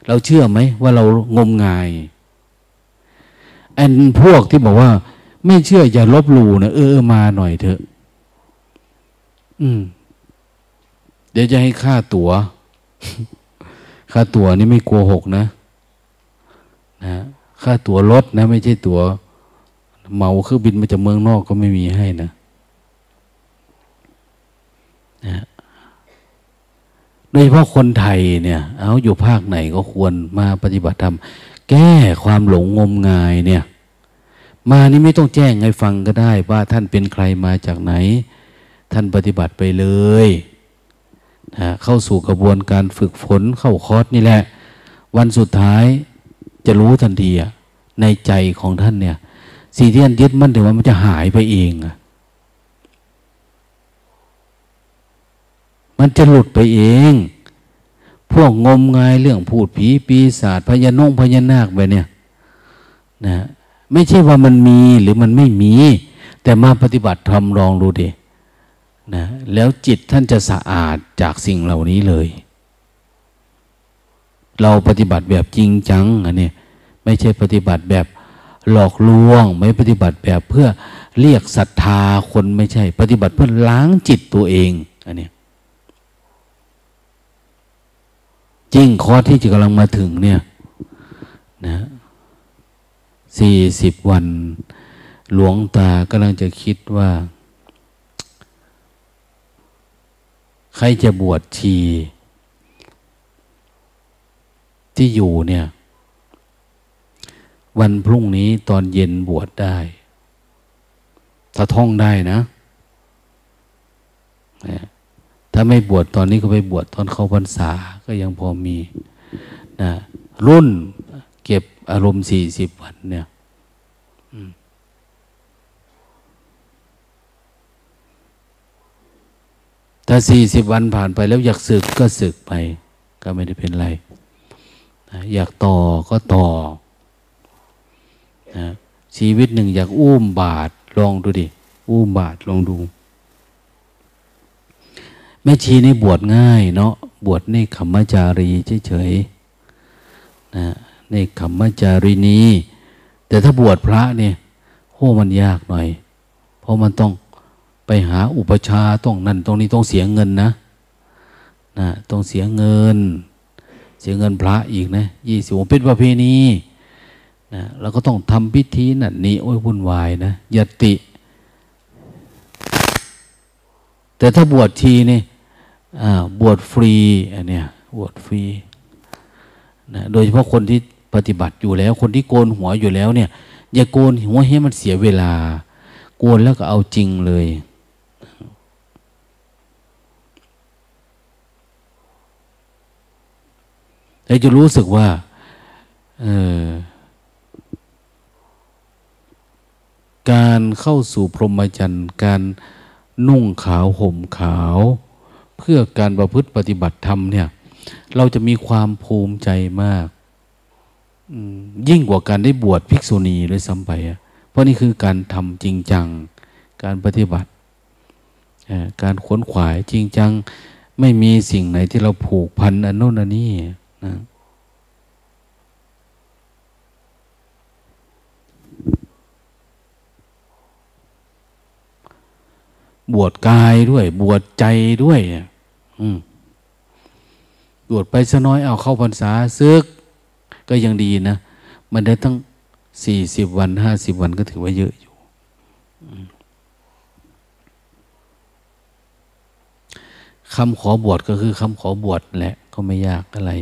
เราเชื่อไหมว่าเรางมงายอันพวกที่บอกว่า ไม่เชื่ออย่าลบหลู่นะเออมาหน่อยเถอะ อืม เดี๋ยวจะให้ค่าตัว๋วค่าตั๋วนี่ไม่กลัวหกนะ นะค่าตั๋วรถนะ ไม่ใช่ตัว๋วเมาเครื่องบินมาจากเมืองนอกก็ไม่มีให้นะนะโดยเฉพาะคนไทยเนี่ย เอาอยู่ภาคไหนก็ควรมาปฏิบัติธรรม แก้ความหลงงมงายเนี่ย มานี่ไม่ต้องแจ้งให้ฟังก็ได้ ว่าท่านเป็นใครมาจากไหน ท่านปฏิบัติไปเลยนะเข้าสู่กระบวนการฝึกฝนเข้าคอร์สนี่แหละ วันสุดท้าย จะรู้ทันทีในใจของท่านเนี่ย สิ่งที่ท่านยึดมั่นถือว่ามันจะหายไปเองอะมันจะหลุดไปเอง พวกงมงายเรื่องพูดผีปีศาจพญานงพญานาคไปเนี่ยนะไม่ใช่ว่ามันมีหรือมันไม่มี แต่มาปฏิบัติทำลองดูดินะแล้วจิตท่านจะสะอาดจากสิ่งเหล่านี้เลย เราปฏิบัติแบบจริงจังอันนี้ ไม่ใช่ปฏิบัติแบบหลอกลวง ไม่ปฏิบัติแบบเพื่อเรียกศรัทธาคนไม่ใช่ ปฏิบัติเพื่อล้างจิตตัวเองอันนี้จริงข้อที่จะกำลังมาถึงเนี่ยนะสี่สิบวัน หลวงตากำลังจะคิดว่า ใครจะบวชชี ที่อยู่เนี่ย วันพรุ่งนี้ตอนเย็นบวชได้ ถ้าท่องได้นะ ถ้าไม่บวชตอนนี้ก็ไปบวชตอนเข้าพรรษาก็ยังพอมีนะรุ่นเก็บอารมณ์สี่สิบวันเนี่ยถ้าสี่สิบวันผ่านไปแล้วอยากสึกก็สึกไป ก็ไม่ได้เป็นไร อยากต่อก็ต่อ นะชีวิตหนึ่งอยากอุ้มบาทลองดูดิ อุ้มบาทลองดู แม่ชีนี่บวชง่ายเนาะบวชในขมจารีเฉยๆนะในขมจารีนีแต่ถ้าบวชพระเนี่ยโอ้มันยากหน่อย เพราะมันต้องไปหาอุปชาต้องนั่นตรงนี้ต้องเสียเงินนะนะต้องเสียเงิน เสียเงินพระอีกนะยี่สิบเป็นประเพณี นะแล้วก็ต้องทำพิธีนั่นนี่โอ้ยวุ่นวายนะยติ แต่ถ้าบวชทีนี่บวชฟรีอันเนี้ยบวชฟรีนะโดยเฉพาะคนที่ปฏิบัติอยู่แล้ว คนที่โกนหัวอยู่แล้วเนี่ยอย่าโกนหัวให้มันเสียเวลา โกนแล้วก็เอาจริงเลยเราจะรู้สึกว่า เออ การเข้าสู่พรหมจรรย์ การนุ่งขาวห่มขาว เพื่อการประพฤติปฏิบัติธรรมเนี่ย เราจะมีความภูมิใจมากยิ่งกว่าการได้บวชภิกษุณีเลยซ้ำไป เพราะนี่คือการทำจริงจัง การปฏิบัติ การขวนขวายจริงจัง ไม่มีสิ่งไหนที่เราผูกพันอันโน้นอันนี้นะ บวชกายด้วย บวชใจด้วยบวชไปสน้อยเอาเข้าพรรษาซึก ก็ยังดีนะ มันได้ตั้งสี่สิบวันห้าสิบวันก็ถือว่าเยอะอยู่ คำขอบวชก็คือคำขอบวชแหละ ก็ไม่ยากอะไร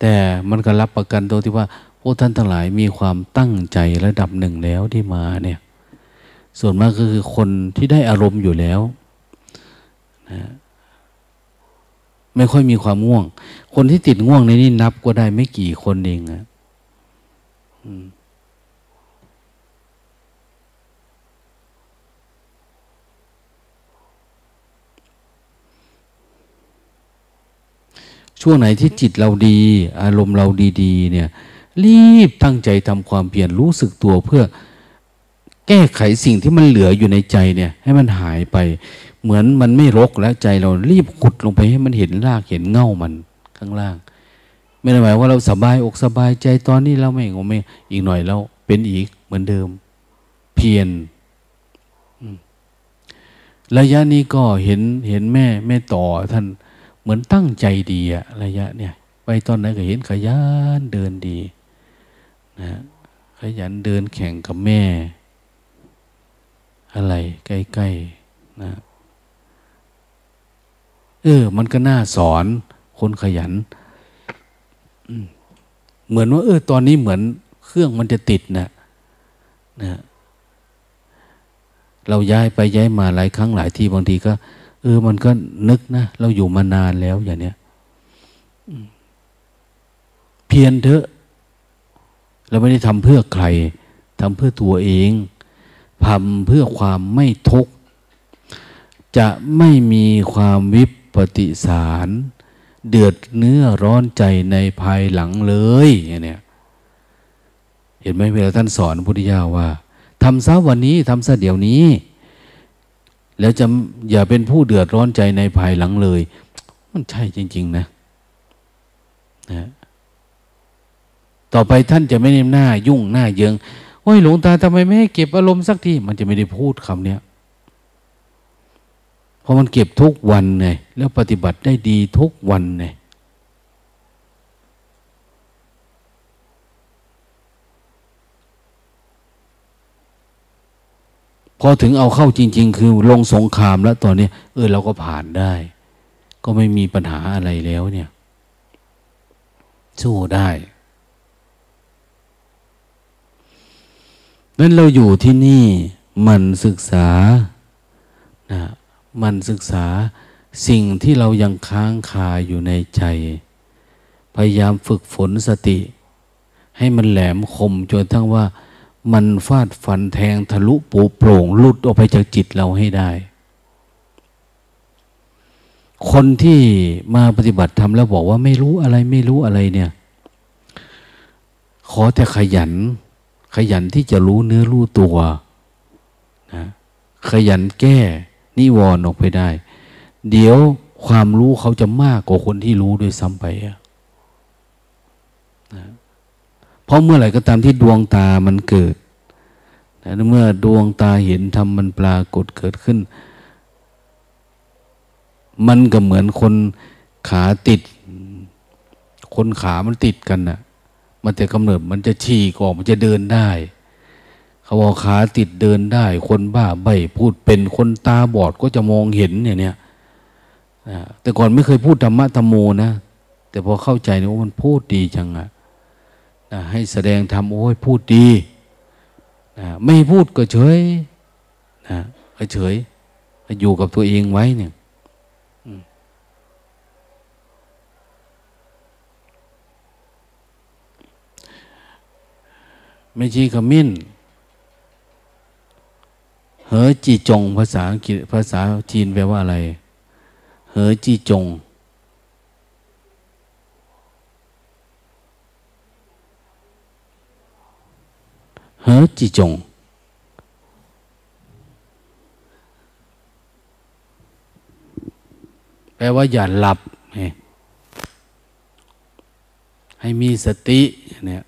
แต่มันก็รับประกันตัวที่ว่าพวกท่านทั้งหลายมีความตั้งใจระดับหนึ่งแล้วที่มาเนี่ย ส่วนมากก็คือคนที่ได้อารมณ์อยู่แล้วนะไม่ค่อยมีความง่วง คนที่ติดง่วงในนี้นับก็ได้ไม่กี่คนเองนะช่วงไหนที่จิตเราดี อารมณ์เราดี ๆ เนี่ย รีบตั้งใจทำความเพียรรู้สึกตัวเพื่อ แก้ไขสิ่งที่มันเหลืออยู่ในใจเนี่ย ให้มันหายไป เหมือนมันไม่รกแล้วใจเรารีบขุดลงไปให้มันเห็นรากเห็นเง่ามันข้างล่าง ไม่ได้หมายว่าเราสบายอกสบายใจตอนนี้เราไม่งงไม่อีกหน่อยเราเป็นอีกเหมือนเดิม เพียรระยะนี้ก็เห็นเห็นแม่แม่ต่อท่านเหมือนตั้งใจดีอะระยะเนี่ย ไปตอนไหนก็เห็นขยันเดินดีนะขยันเดินแข่งกับแม่ อะไรใกล้ๆนะเออ มันก็น่าสอนคนขยัน เหมือนว่า เออ ตอนนี้เหมือนเครื่องมันจะติดนะนะเราย้ายไปย้ายมาหลายครั้งหลายทีบางทีก็ เออ มันก็นึกนะ เราอยู่มานานแล้วอย่างเนี้ยเพียรเถอะ เราไม่ได้ทำเพื่อใครทำเพื่อตัวเอง ทำเพื่อความไม่ทุกข์ จะไม่มีความวิปฏิสาร เดือดเนื้อร้อนใจในภายหลังเลยอย่างเนี้ยเห็นไหมเวลาท่านสอนพุทธิยาว่าทำซะวันนี้ทำซะเดี๋ยวนี้ แล้วจะอย่าเป็นผู้เดือดร้อนใจในภายหลังเลย มันใช่จริง ๆ นะนะต่อไปท่านจะไม่เน้นหน้ายุ่งหน้าเยิง โอ้ยหลวงตาทำไมไม่ให้เก็บอารมณ์สักที มันจะไม่ได้พูดคำเนี้ยเพราะมันเก็บทุกวันไงแล้วปฏิบัติได้ดีทุกวันไงพอถึงเอาเข้าจริง ๆ คือลงสงครามแล้วตอนนี้เออเราก็ผ่านได้ ก็ไม่มีปัญหาอะไรแล้วเนี่ย สู้ได้ นั้นเราอยู่ที่นี่มันศึกษานะมันศึกษาสิ่งที่เรายังค้างคาอยู่ในใจ พยายามฝึกฝนสติ ให้มันแหลมคมจนทั้งว่า มันฟาดฟันแทงทะลุปูโปร่งลุดออกไปจากจิตเราให้ได้ คนที่มาปฏิบัติทำแล้วบอกว่าไม่รู้อะไรไม่รู้อะไรเนี่ย ขอแต่ขยัน ขยันที่จะรู้เนื้อรู้ตัวนะขยันแก้นิวรณ์ออกไปได้ เดี๋ยวความรู้เขาจะมากกว่าคนที่รู้ด้วยซ้ำไปนะเพราะเมื่อไหร่ก็ตามที่ดวงตามันเกิดแต่เมื่อดวงตาเห็นธรรมมันปรากฏเกิดขึ้น มันก็เหมือนคนขาติด คนขามันติดกันนะ่ะ มันแต่กำเนิดมันจะฉีกออกมันจะเดินได้เขาบอกขาติดเดินได้ คนบ้าใบพูดเป็นคนตาบอดก็จะมองเห็นเนี่ยเนี่ยแต่ก่อนไม่เคยพูดธรรมะธรรมโมนะแต่พอเข้าใจนี่ว่ามันพูดดีจังอะนะให้แสดงธรรมโอ้ยพูดดีนะไม่พูดก็เฉยนะก็เฉยอยู่กับตัวเองไว้เนี่ย ไม่ช่ขมิ้น เหอจีจงภาษาอังกฤษภาษาจีนแปลว่าอะไร เหอจีจง เหอจีจง แปลว่าอย่าหลับให้มีสติเนี่ย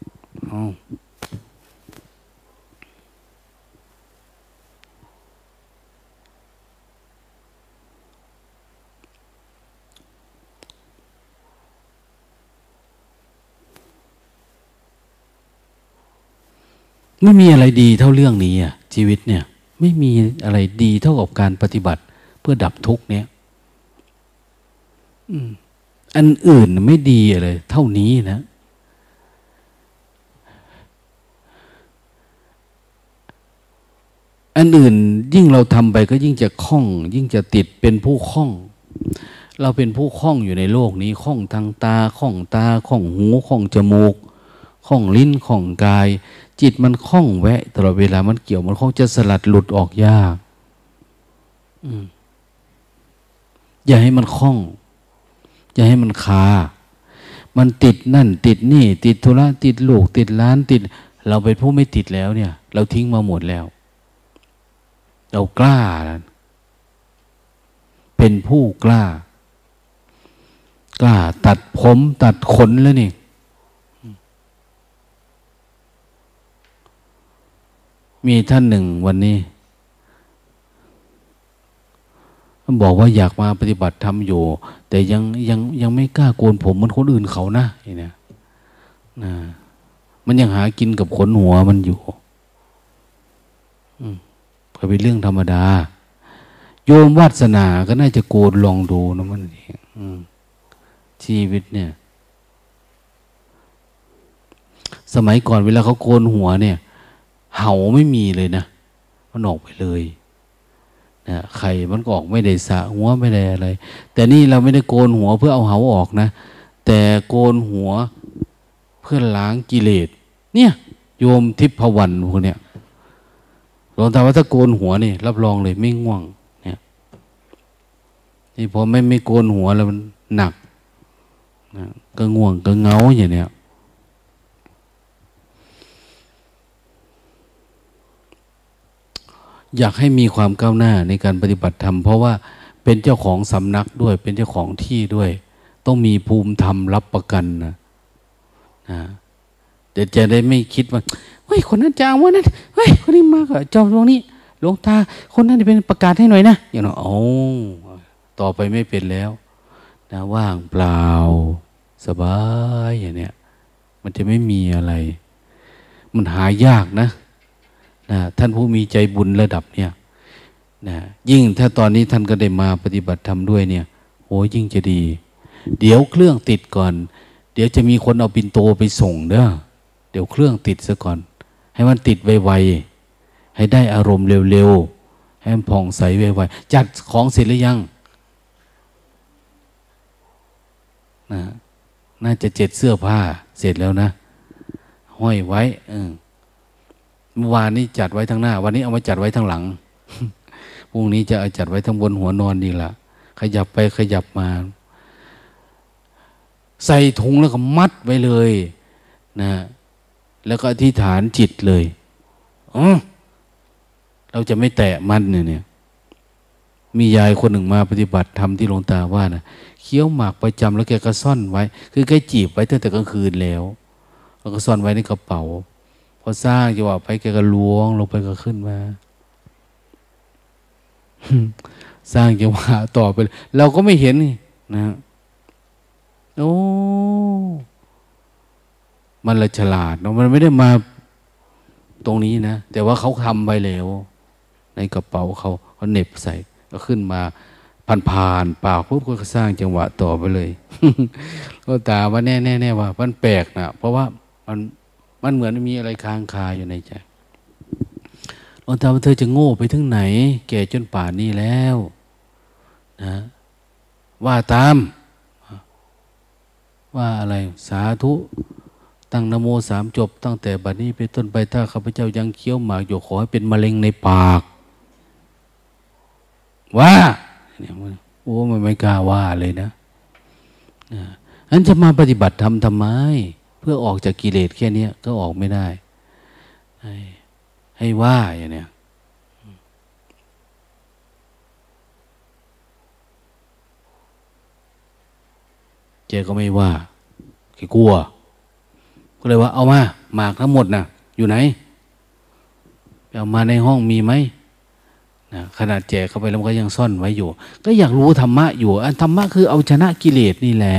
ไม่มีอะไรดีเท่าเรื่องนี้อะชีวิตเนี่ย ไม่มีอะไรดีเท่ากับการปฏิบัติเพื่อดับทุกเนี่ยอันอื่นไม่ดีเลย เท่านี้นะอันอื่นยิ่งเราทำไปก็ยิ่งจะคล่อง ยิ่งจะติดเป็นผู้คล่อง เราเป็นผู้คล่องอยู่ในโลกนี้คล่องทางตาคล่องตาคล่องหูคล่องจมูกคล่องลิ้นคล่องกาย จิตมันคล่องแวะตลอดเวลามันเกี่ยวมันคล่องจะสลัดหลุดออกยากอย่าให้มันคล่อง อย่าให้มันคา มันติดนั่น ติดนี่ ติดธุระติดลูก ติดร้านติด เราเป็นผู้ไม่ติดแล้วเนี่ย เราทิ้งมาหมดแล้ว เรากล้า เป็นผู้กล้า กล้าตัดผมตัดขนแล้วนี่ มีท่านหนึ่งวันนี้บอกว่าอยากมาปฏิบัติธรรมอยู่ แต่ยังยังยังไม่กล้าโกนผมเหมือนคนอื่นเขานะเนี่นะนะมันยังหากินกับขนหัวมันอยู่ก็เป็นเรื่องธรรมดา โยมวาสนาก็น่าจะโกนลองดูนะมันเองชีวิตเนี่ย สมัยก่อนเวลาเขาโกนหัวเนี่ย เห่าไม่มีเลยนะ มันออกไปเลยนะไข่มันก็ออกไม่ได้สะหัวไม่ได้อะไร แต่นี่เราไม่ได้โกนหัวเพื่อเอาเห่าออกนะ แต่โกนหัวเพื่อล้างกิเลส เนี่ย โยมทิพวรรณพวกเนี้ยหลวงตาว่าถ้าโกนหัวนี่รับรองเลยไม่ง่วง เนี่ยนี่พอไม่ไม่โกนหัวแล้วมันหนักนะก็ง่วงก็เงาอย่างเนี้ย อยากให้มีความก้าวหน้าในการปฏิบัติธรรม เพราะว่าเป็นเจ้าของสำนักด้วย เป็นเจ้าของที่ด้วย ต้องมีภูมิธรรมรับประกันนะนะเดี๋ยวจะได้ไม่คิดว่าเฮ้ยคนนั้นจะเอาว่านั้นเฮ้ยคนนี้มากเจ้าตรงนี้หลวงตา คนนั้นจะเป็นประกาศให้หน่อยนะอย่างนั้นโอ้ต่อไปไม่เป็นแล้วนะว่างเปล่าสบายอย่างเนี้ยมันจะไม่มีอะไร มันหายากนะ นะท่านผู้มีใจบุญระดับเนี่ยนะยิ่งถ้าตอนนี้ท่านก็ได้มาปฏิบัติธรรมด้วยเนี่ยโอ้ยิ่งจะดี เดี๋ยวเครื่องติดก่อน เดี๋ยวจะมีคนเอาปินโตไปส่งเด้อเดี๋ยวเครื่องติดซะก่อน ให้มันติดไวๆให้ได้อารมณ์เร็วๆให้มันผ่องใสไวๆจัดของเสร็จหรือยังนะน่าจะเจ็ดเสื้อผ้าเสร็จแล้วนะ ห้อยไว้ เออ เมื่อวานนี้จัดไว้ทั้งหน้า วันนี้เอามาจัดไว้ทั้งหลังพรุ่งนี้จะเอาจัดไว้ทั้งบนหัวนอนดีละขยับไปขยับมา ใส่ถุงแล้วก็มัดไว้เลยนะแล้วก็อธิษฐานจิตเลยอ๋อเราจะไม่แตะมันเนี่ยเนี่ย มียายคนหนึ่งมาปฏิบัติทำที่หลวงตาว่านะเคี้ยวหมากประจำแล้วแกก็ซ่อนไว้ คือแกจีบไว้ตั้งแต่กลางคืนแล้ว แล้วก็ซ่อนไว้ในกระเป๋า อสร้างจังหวะไปแกก็ล้วงลงไปก็ขึ้นมา สร้างจังหวะต่อไป เราก็ไม่เห็นนี่นะโอ้มันละฉลาดเนาะมันไม่ได้มาตรงนี้นะ แต่ว่าเขาทำไปแล้ว ในกระเป๋าเขาเขาเน็บใส่ ก็ขึ้นมาผ่านผ่านปากปุ๊บก็สร้างจังหวะต่อไปเลย ก็ตาว่าแน่แน่แน่ว่า มันแปลกนะเพราะว่ามัน มันเหมือนมีอะไรค้างคาอยู่ในใจหลวงตาว่าเธอจะโง่ไปถึงไหน แก่จนป่านนี้แล้วนะว่าตาม ว่าอะไรสาธุ ตั้งนโมสามจบ ตั้งแต่บัดนี้ไปต้นไปถ้าข้าพเจ้ายังเคี้ยวหมากอยู่ขอให้เป็นมะเร็งในปาก ว่าเนี่ยโอ้มันไม่กล้าว่าเลยนะอันจะมาปฏิบัติทำทำไม พื่อออกจากกิเลสแค่นี้ก็ออกไม่ได้ ให้ให้ว่าอย่างเนี้ยเจก็ไม่ว่าแกกลัว ก็เลยว่าเอามาหมากทั้งหมดนะอยู่ไหนเอามาในห้องมีไหมนะขนาดแจกเข้าไปแล้วก็ยังซ่อนไว้อยู่ ก็อยากรู้ธรรมะอยู่อันธรรมะคือเอาชนะกิเลสนี่แหละ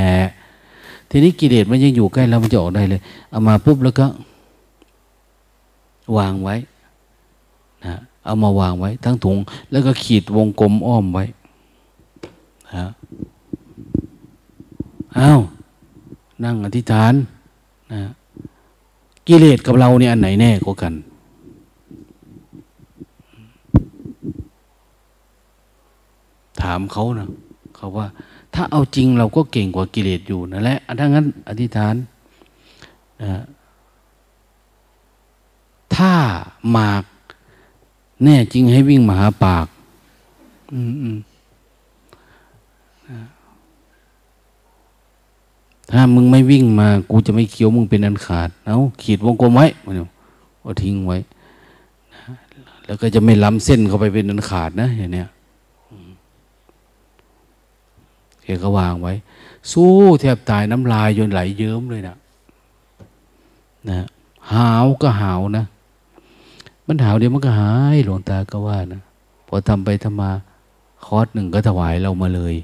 ทีนี้กิเลสมันยังอยู่ใกล้เรามันจะออกได้เลย เอามาปุ๊บแล้วก็ วางไว้นะเอามาวางไว้ ทั้งถุง แล้วก็ขีดวงกลมอ้อมไว้นะอ้าวนั่งอธิษฐานนะกิเลสกับเราเนี่ยอันไหนแน่กว่ากัน ถามเขานะเขาว่า ถ้าเอาจริงเราก็เก่งกว่ากิเลสอยู่นั่นแหละถ้างั้น อธิษฐานนะถ้าหมากแน่จริงให้วิ่งมาหาปาก อืมถ้ามึงไม่วิ่งมา กูจะไม่เคี้ยวมึงเป็นอันขาด เอาขีดวงกลมไว้มันเอาทิ้งไว้ แล้วก็จะไม่ล้ำเส้นเข้าไปเป็นอันขาดนะอย่างเนี้ย เกก็วางไว้ สู้แทบตายน้ำลายจนไหลเยิ้มเลยนะนะหาวก็หาวนะ มันหาวเดี๋ยวมันก็หายหลวงตาก็ว่านะพอทำไปทำมาคอร์สหนึ่งก็ถวายเรามาเลย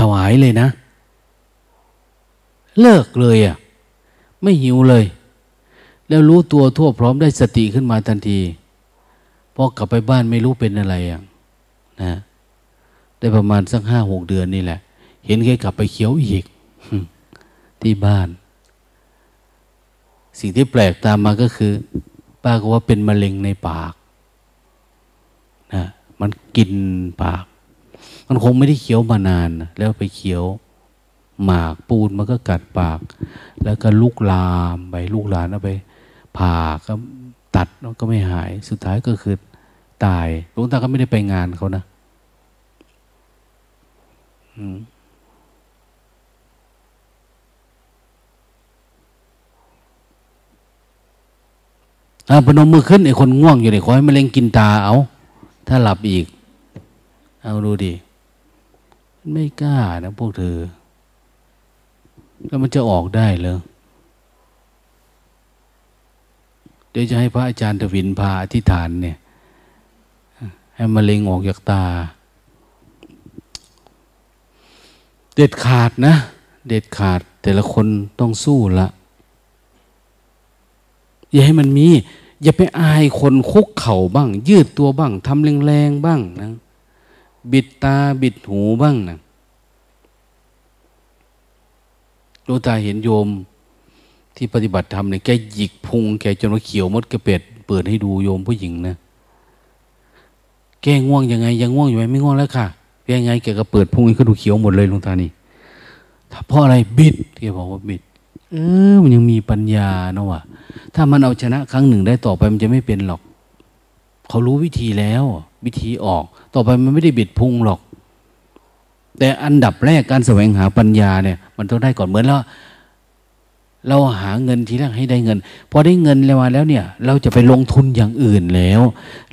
ถวายเลยนะ เลิกเลยอะ่ะ ไม่หิวเลย แล้วรู้ตัวทั่วพร้อมได้สติขึ้นมาทันทีพอกลับไปบ้านไม่รู้เป็นอะไรอะนะ ได้ประมาณสักห้าหกเดือนนี่แหละ เห็นแกกลับไปเขียวอีกที่บ้าน สิ่งที่แปลกตามมาก็คือ ป้าก็ว่าเป็นมะเร็งในปากนะมันกินปาก มันคงไม่ได้เคี้ยวมานานแล้วไปเคี้ยวหมากปูนมันก็กัดปาก แล้วก็ลุกลามไปลูกหลานเอาไปผ่าก็ตัดก็ไม่หาย สุดท้ายก็คือตายหลวงตาก็ไม่ได้ไปงานเขานะ อ่าพนมมือขึ้นไอ้คนง่วงอยู่เนี่ยขอให้มะเร็งกินตาเอา ถ้าหลับอีก เอาดูดิ ไม่กล้านะพวกเธอ แล้วมันจะออกได้เลยเดี๋ยวจะให้พระอาจารย์ทวินพาอธิษฐานเนี่ย ให้มะเร็งออกจากตา เด็ดขาดนะ เด็ดขาดแต่ละคนต้องสู้ละอย่าให้มันมี อย่าไปอายคนคุกเข่าบ้าง ยืดตัวบ้างทำแรงๆบ้างนะบิดตาบิดหูบ้างนะดวงตาเห็นโยมที่ปฏิบัติธรรมเนี่ยแกหยิกพุง แกจนว่าเขียวมดกระเป็ด เปิดให้ดูโยมผู้หญิงนะ แกง่วงยังไง ยังง่วงอยู่ไหมไม่ง่วงแล้วค่ะ ยังไงแกก็เปิดพุงให้เขาดูเขียวหมดเลยดวงตานี่เพราะอะไรบิดแกบอกว่าบิด เออ มันยังมีปัญญาเนาะวะถ้ามันเอาชนะครั้งหนึ่งได้ต่อไปมันจะไม่เป็นหรอก เขารู้วิธีแล้ว วิธีออก ต่อไปมันไม่ได้บิดพุงหรอก แต่อันดับแรกการแสวงหาปัญญาเนี่ย มันต้องได้ก่อนเหมือนแล้วเราหาเงินทีแรกให้ได้เงิน พอได้เงินแล้วมาแล้วเนี่ย เราจะไปลงทุนอย่างอื่นแล้ว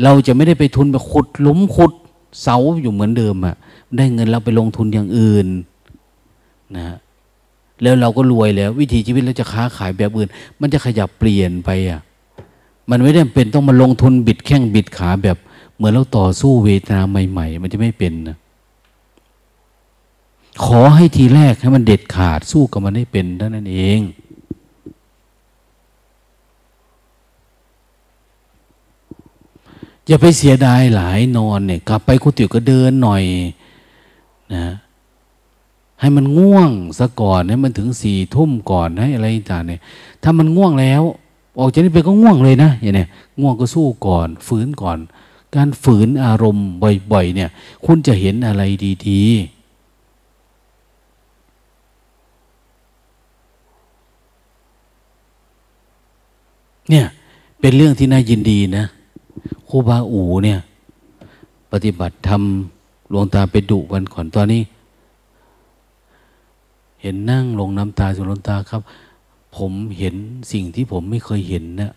เราจะไม่ได้ไปทุนไปขุดหลุมขุด เสาอยู่เหมือนเดิมอะได้เงินเราไปลงทุนอย่างอื่นนะแล้วเราก็รวยแล้ว วิถีชีวิตเราจะค้าขายแบบอื่น มันจะขยับเปลี่ยนไปอะมันไม่ได้เป็นต้องมาลงทุนบิดแข้งบิดขาแบบ เหมือนเราต่อสู้เวทนาใหม่ ๆ มันจะไม่เป็นนะขอให้ทีแรกให้มันเด็ดขาดสู้กับมันให้เป็นเท่านั้นเอง อย่าไปเสียดายหลายนอนเนี่ยกลับไปกุฏิก็เดินหน่อยนะให้มันง่วงซะก่อนให้มันถึงสี่ทุ่มก่อนให้อะไรต่างเนี่ยถ้ามันง่วงแล้ว ออกจากนี้ไปก็ง่วงเลยนะอย่างเนี้ยง่วงก็สู้ก่อน ฝืนก่อน การฝืนอารมณ์บ่อย ๆ เนี่ย คุณจะเห็นอะไรดีๆเนี่ยเป็นเรื่องที่น่ายินดีนะ ครูบาอูเนี่ย ปฏิบัติทำหลวงตาไปดุกันก่อนตอนนี้ เห็นนั่งลงน้ำตาสุลงตาครับ ผมเห็นสิ่งที่ผมไม่เคยเห็นนะ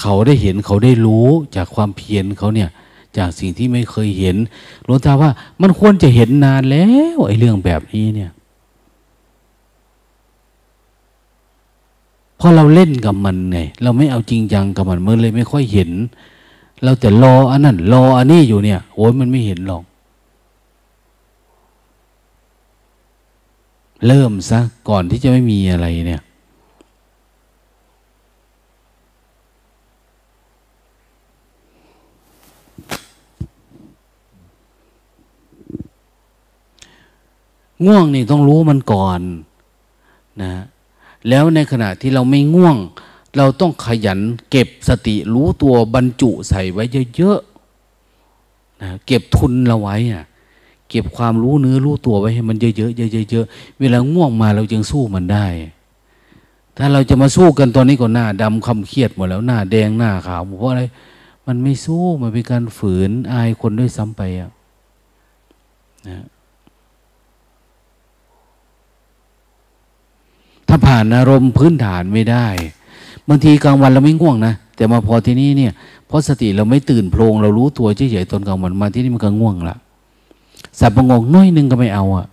เขาได้เห็นเขาได้รู้จากความเพียรเขาเนี่ย จากสิ่งที่ไม่เคยเห็นหลวงตาว่า มันควรจะเห็นนานแล้วไอ้เรื่องแบบนี้เนี่ย ราะเราเล่นกับมันไงเราไม่เอาจริงจังกับมันมันเลยไม่ค่อยเห็น เราแต่รออันนั้นรออันนี้อยู่เนี่ยโอ้ยมันไม่เห็นหรอก เริ่มซะก่อนที่จะไม่มีอะไรเนี่ยง่วงนี่ต้องรู้มันก่อน นะ แล้วในขณะที่เราไม่ง่วง เราต้องขยันเก็บสติรู้ตัวบรรจุใส่ไว้เยอะๆนะเก็บทุนเราไว้อะเก็บความรู้เนื้อรู้ตัวไว้ให้มันเยอะๆเยอะๆเวลาง่วงมาเราจึงสู้มันได้ ถ้าเราจะมาสู้กันตอนนี้ก็หน้าดำคำเครียดหมดแล้วหน้าแดงหน้าขาวเพราะอะไรมันไม่สู้มันเป็นการฝืนอายคนด้วยซ้ำไปอะนะาผ่านอารมณ์พื้นฐานไม่ได้บางทีกลางวันเราไม่ง่วงนะแต่มาพอที่นี่เนี่ยเพราะสติเราไม่ตื่นโพลงเรารู้ตัวเฉยๆตอนกลางวันมาที่นี่มันก็ง่วงละสับประงงน้อยนึงก็ไม่เอาอะ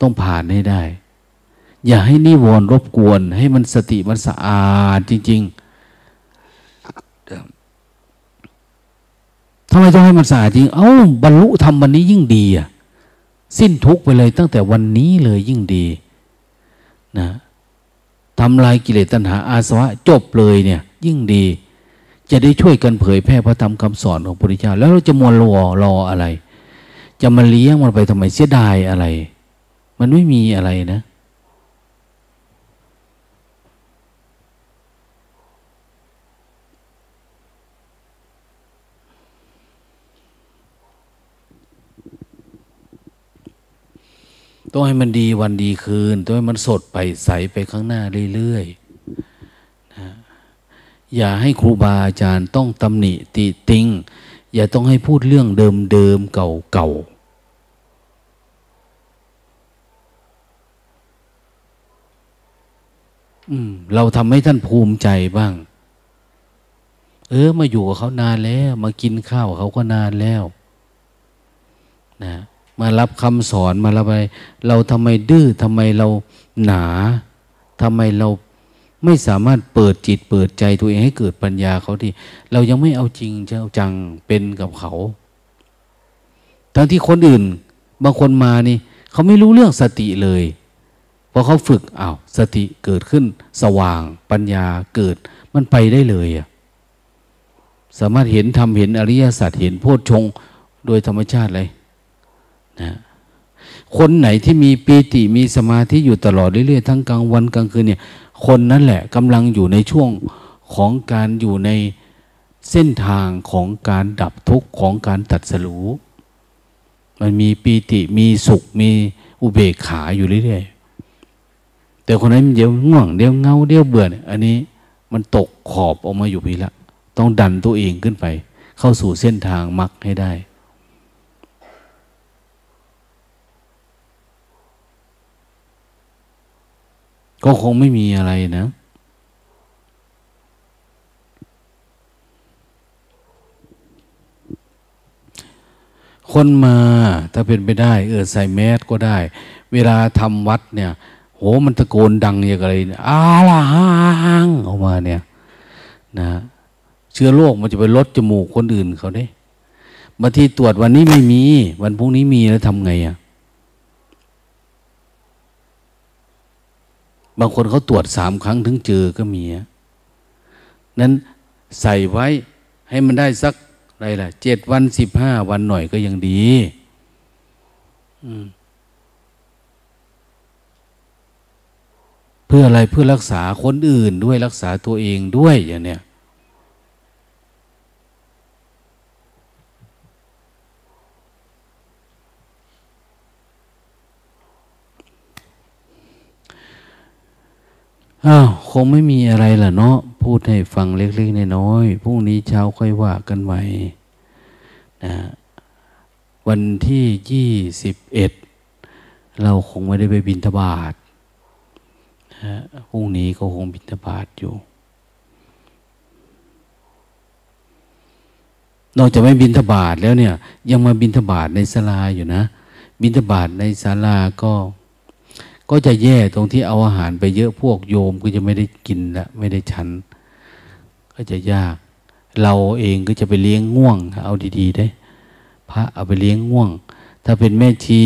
ต้องผ่านให้ได้ อย่าให้นิวรณ์รบกวน ให้มันสติมันสะอาดจริง ๆทำไมต้องให้มันสะอาดจริง เอา้าบรรลุธรรมวันนี้ยิ่งดีอะสิ้นทุกไปเลยตั้งแต่วันนี้เลยยิ่งดี นะทำลายกิเลสตัณหาอาสวะจบเลยเนี่ย ยิ่งดี จะได้ช่วยกันเผยแพร่พระธรรมคำสอนของพระพุทธเจ้า แล้วเราจะมวลรอรออะไร จะมาเลี้ยงมันไปทำไมเสียดายอะไร มันไม่มีอะไรนะ ต้องให้มันดีวันดีคืน ต้องให้มันสดไปใสไปข้างหน้าเรื่อยๆนะอย่าให้ครูบาอาจารย์ต้องตำหนิติติงอย่าต้องให้พูดเรื่องเดิมๆเก่าๆเราทำให้ท่านภูมิใจบ้าง เออ มาอยู่กับเขานานแล้ว มากินข้าวเขาก็นานแล้ว นะ มารับคำสอนมาละไปเราทำไมดื้อทำไมเราหนาทำไมเราไม่สามารถเปิดจิตเปิดใจตัวเองให้เกิดปัญญาเขาที่เรายังไม่เอาจริงเจ้าจังเป็นกับเขา ทั้งที่คนอื่น บางคนมานี่ เขาไม่รู้เรื่องสติเลยพอเขาฝึกอา้าวสติเกิดขึ้น สว่างปัญญาเกิดมันไปได้เลยอะสามารถเห็นทำเห็นอริยสัจเห็นโพชฌงโดยธรรมชาติเลย นะคนไหนที่มีปีติมีสมาธิอยู่ตลอดเรื่อยๆทั้งกลางวันกลางคืนเนี่ย คนนั้นแหละกำลังอยู่ในช่วงของการอยู่ในเส้นทางของการดับทุกข์ของการตัดสรู้มันมีปีติมีสุขมีอุเบกขาอยู่เรื่อยๆแต่คนนั้นเดี๋ยวง่วงเดี๋ยวเงาเดี๋ยวเบื่อเนี่ยอันนี้มันตกขอบออกมาอยู่พีละ ต้องดันตัวเองขึ้นไป เข้าสู่เส้นทางมรรคให้ได้ ก็คงไม่มีอะไรนะ คนมาถ้าเป็นไปได้ เออใส่แมสก็ได้ เวลาทำวัดเนี่ย โหมันตะโกนดังอย่างไรอาละหังออกมาเนี่ย นะ เชื้อโรคมันจะไปลดจมูกคนอื่นเขาได้บางทีตรวจวันนี้ไม่มี วันพรุ่งนี้มีแล้วทำไงอะ่ะ บางคนเขาตรวจสามครั้งถึงเจอก็มีนั้นใส่ไว้ให้มันได้สักอะไรล่ะเจ็ดวันสิบห้าวันหน่อยก็ยังดีเพื่ออะไรเพื่อรักษาคนอื่นด้วยรักษาตัวเองด้วยอย่างเนี้ย อ้าวคงไม่มีอะไรล่ะเนาะพูดให้ฟังเล็กๆน้อยๆพรุ่งนี้เช้าค่อยว่ากันใหม่นะวันที่ยี่สิบเอ็ดเราคงไม่ได้ไปบินทบาทนะพรุ่งนี้ก็คงบินทบาทอยู่ นอกจากไม่บินทบาทแล้วเนี่ย ยังมาบินทบาทในศาลาอยู่นะ บินทบาทในศาลาก็ ก็จะแย่ตรงที่เอาอาหารไปเยอะพวกโยมก็จะไม่ได้กินละไม่ได้ฉัน ก็จะยาก เราเองก็จะไปเลี้ยงง่วง เอาดีๆได้ พระเอาไปเลี้ยงง่วง ถ้าเป็นแม่ชี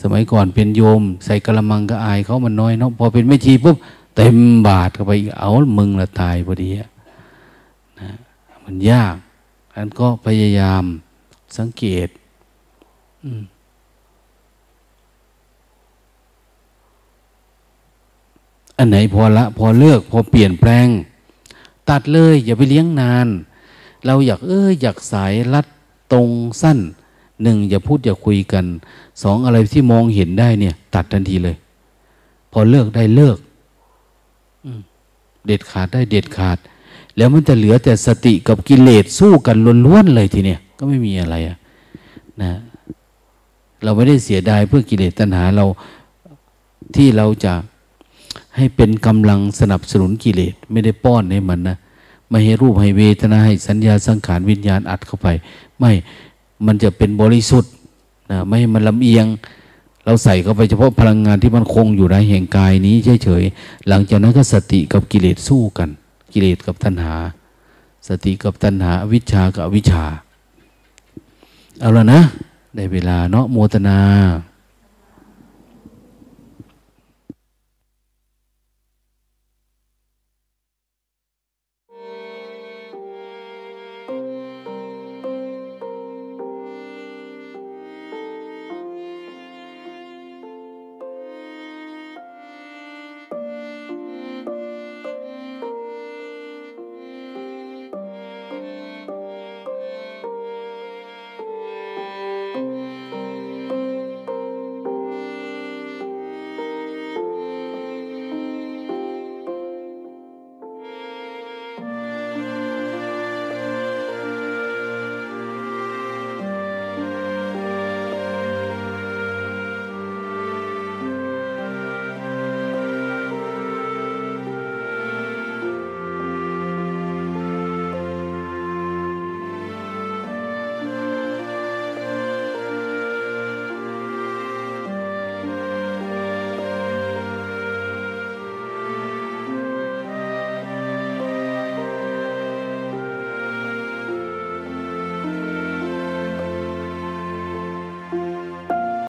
สมัยก่อนเป็นโยม ใส่กระมังก็อายเขามันน้อยเนาะพอเป็นแม่ชีปุ๊บเต็มบาทเข้าไปเอามึงละตายพอดีนะมันยากอันก็พยายามสังเกต อืม อันไหนพอละ พอเลิกพอเปลี่ยนแปลง ตัดเลย อย่าไปเลี้ยงนาน เราอยากเอออยากสายรัดตรงสั้นหนึ่งอย่าพูดอย่าคุยกันสองอะไรที่มองเห็นได้เนี่ย ตัดทันทีเลย พอเลิกได้เลิกเด็ดขาดได้เด็ดขาด แล้วมันจะเหลือแต่สติกับกิเลสสู้กันล้วนๆเลยทีเนี้ยก็ไม่มีอะไรอะนะ เราไม่ได้เสียดายเพื่อกิเลสตัณหาเราที่เราจะ ให้เป็นกำลังสนับสนุนกิเลสไม่ได้ป้อนให้มันนะไม่ให้รูปให้เวทนาให้สัญญาสังขารวิญญาณอัดเข้าไป ไม่มันจะเป็นบริสุทธิ์นะไม่ให้มันลำเอียง เราใส่เข้าไปเฉพาะพลังงานที่มันคงอยู่ในแห่งกายนี้เฉยๆหลังจากนั้นก็สติกับกิเลสสู้กัน กิเลสกับตัณหา สติกับตัณหาวิชากับวิชา เอาละนะ ได้เวลาเนาะโมตนา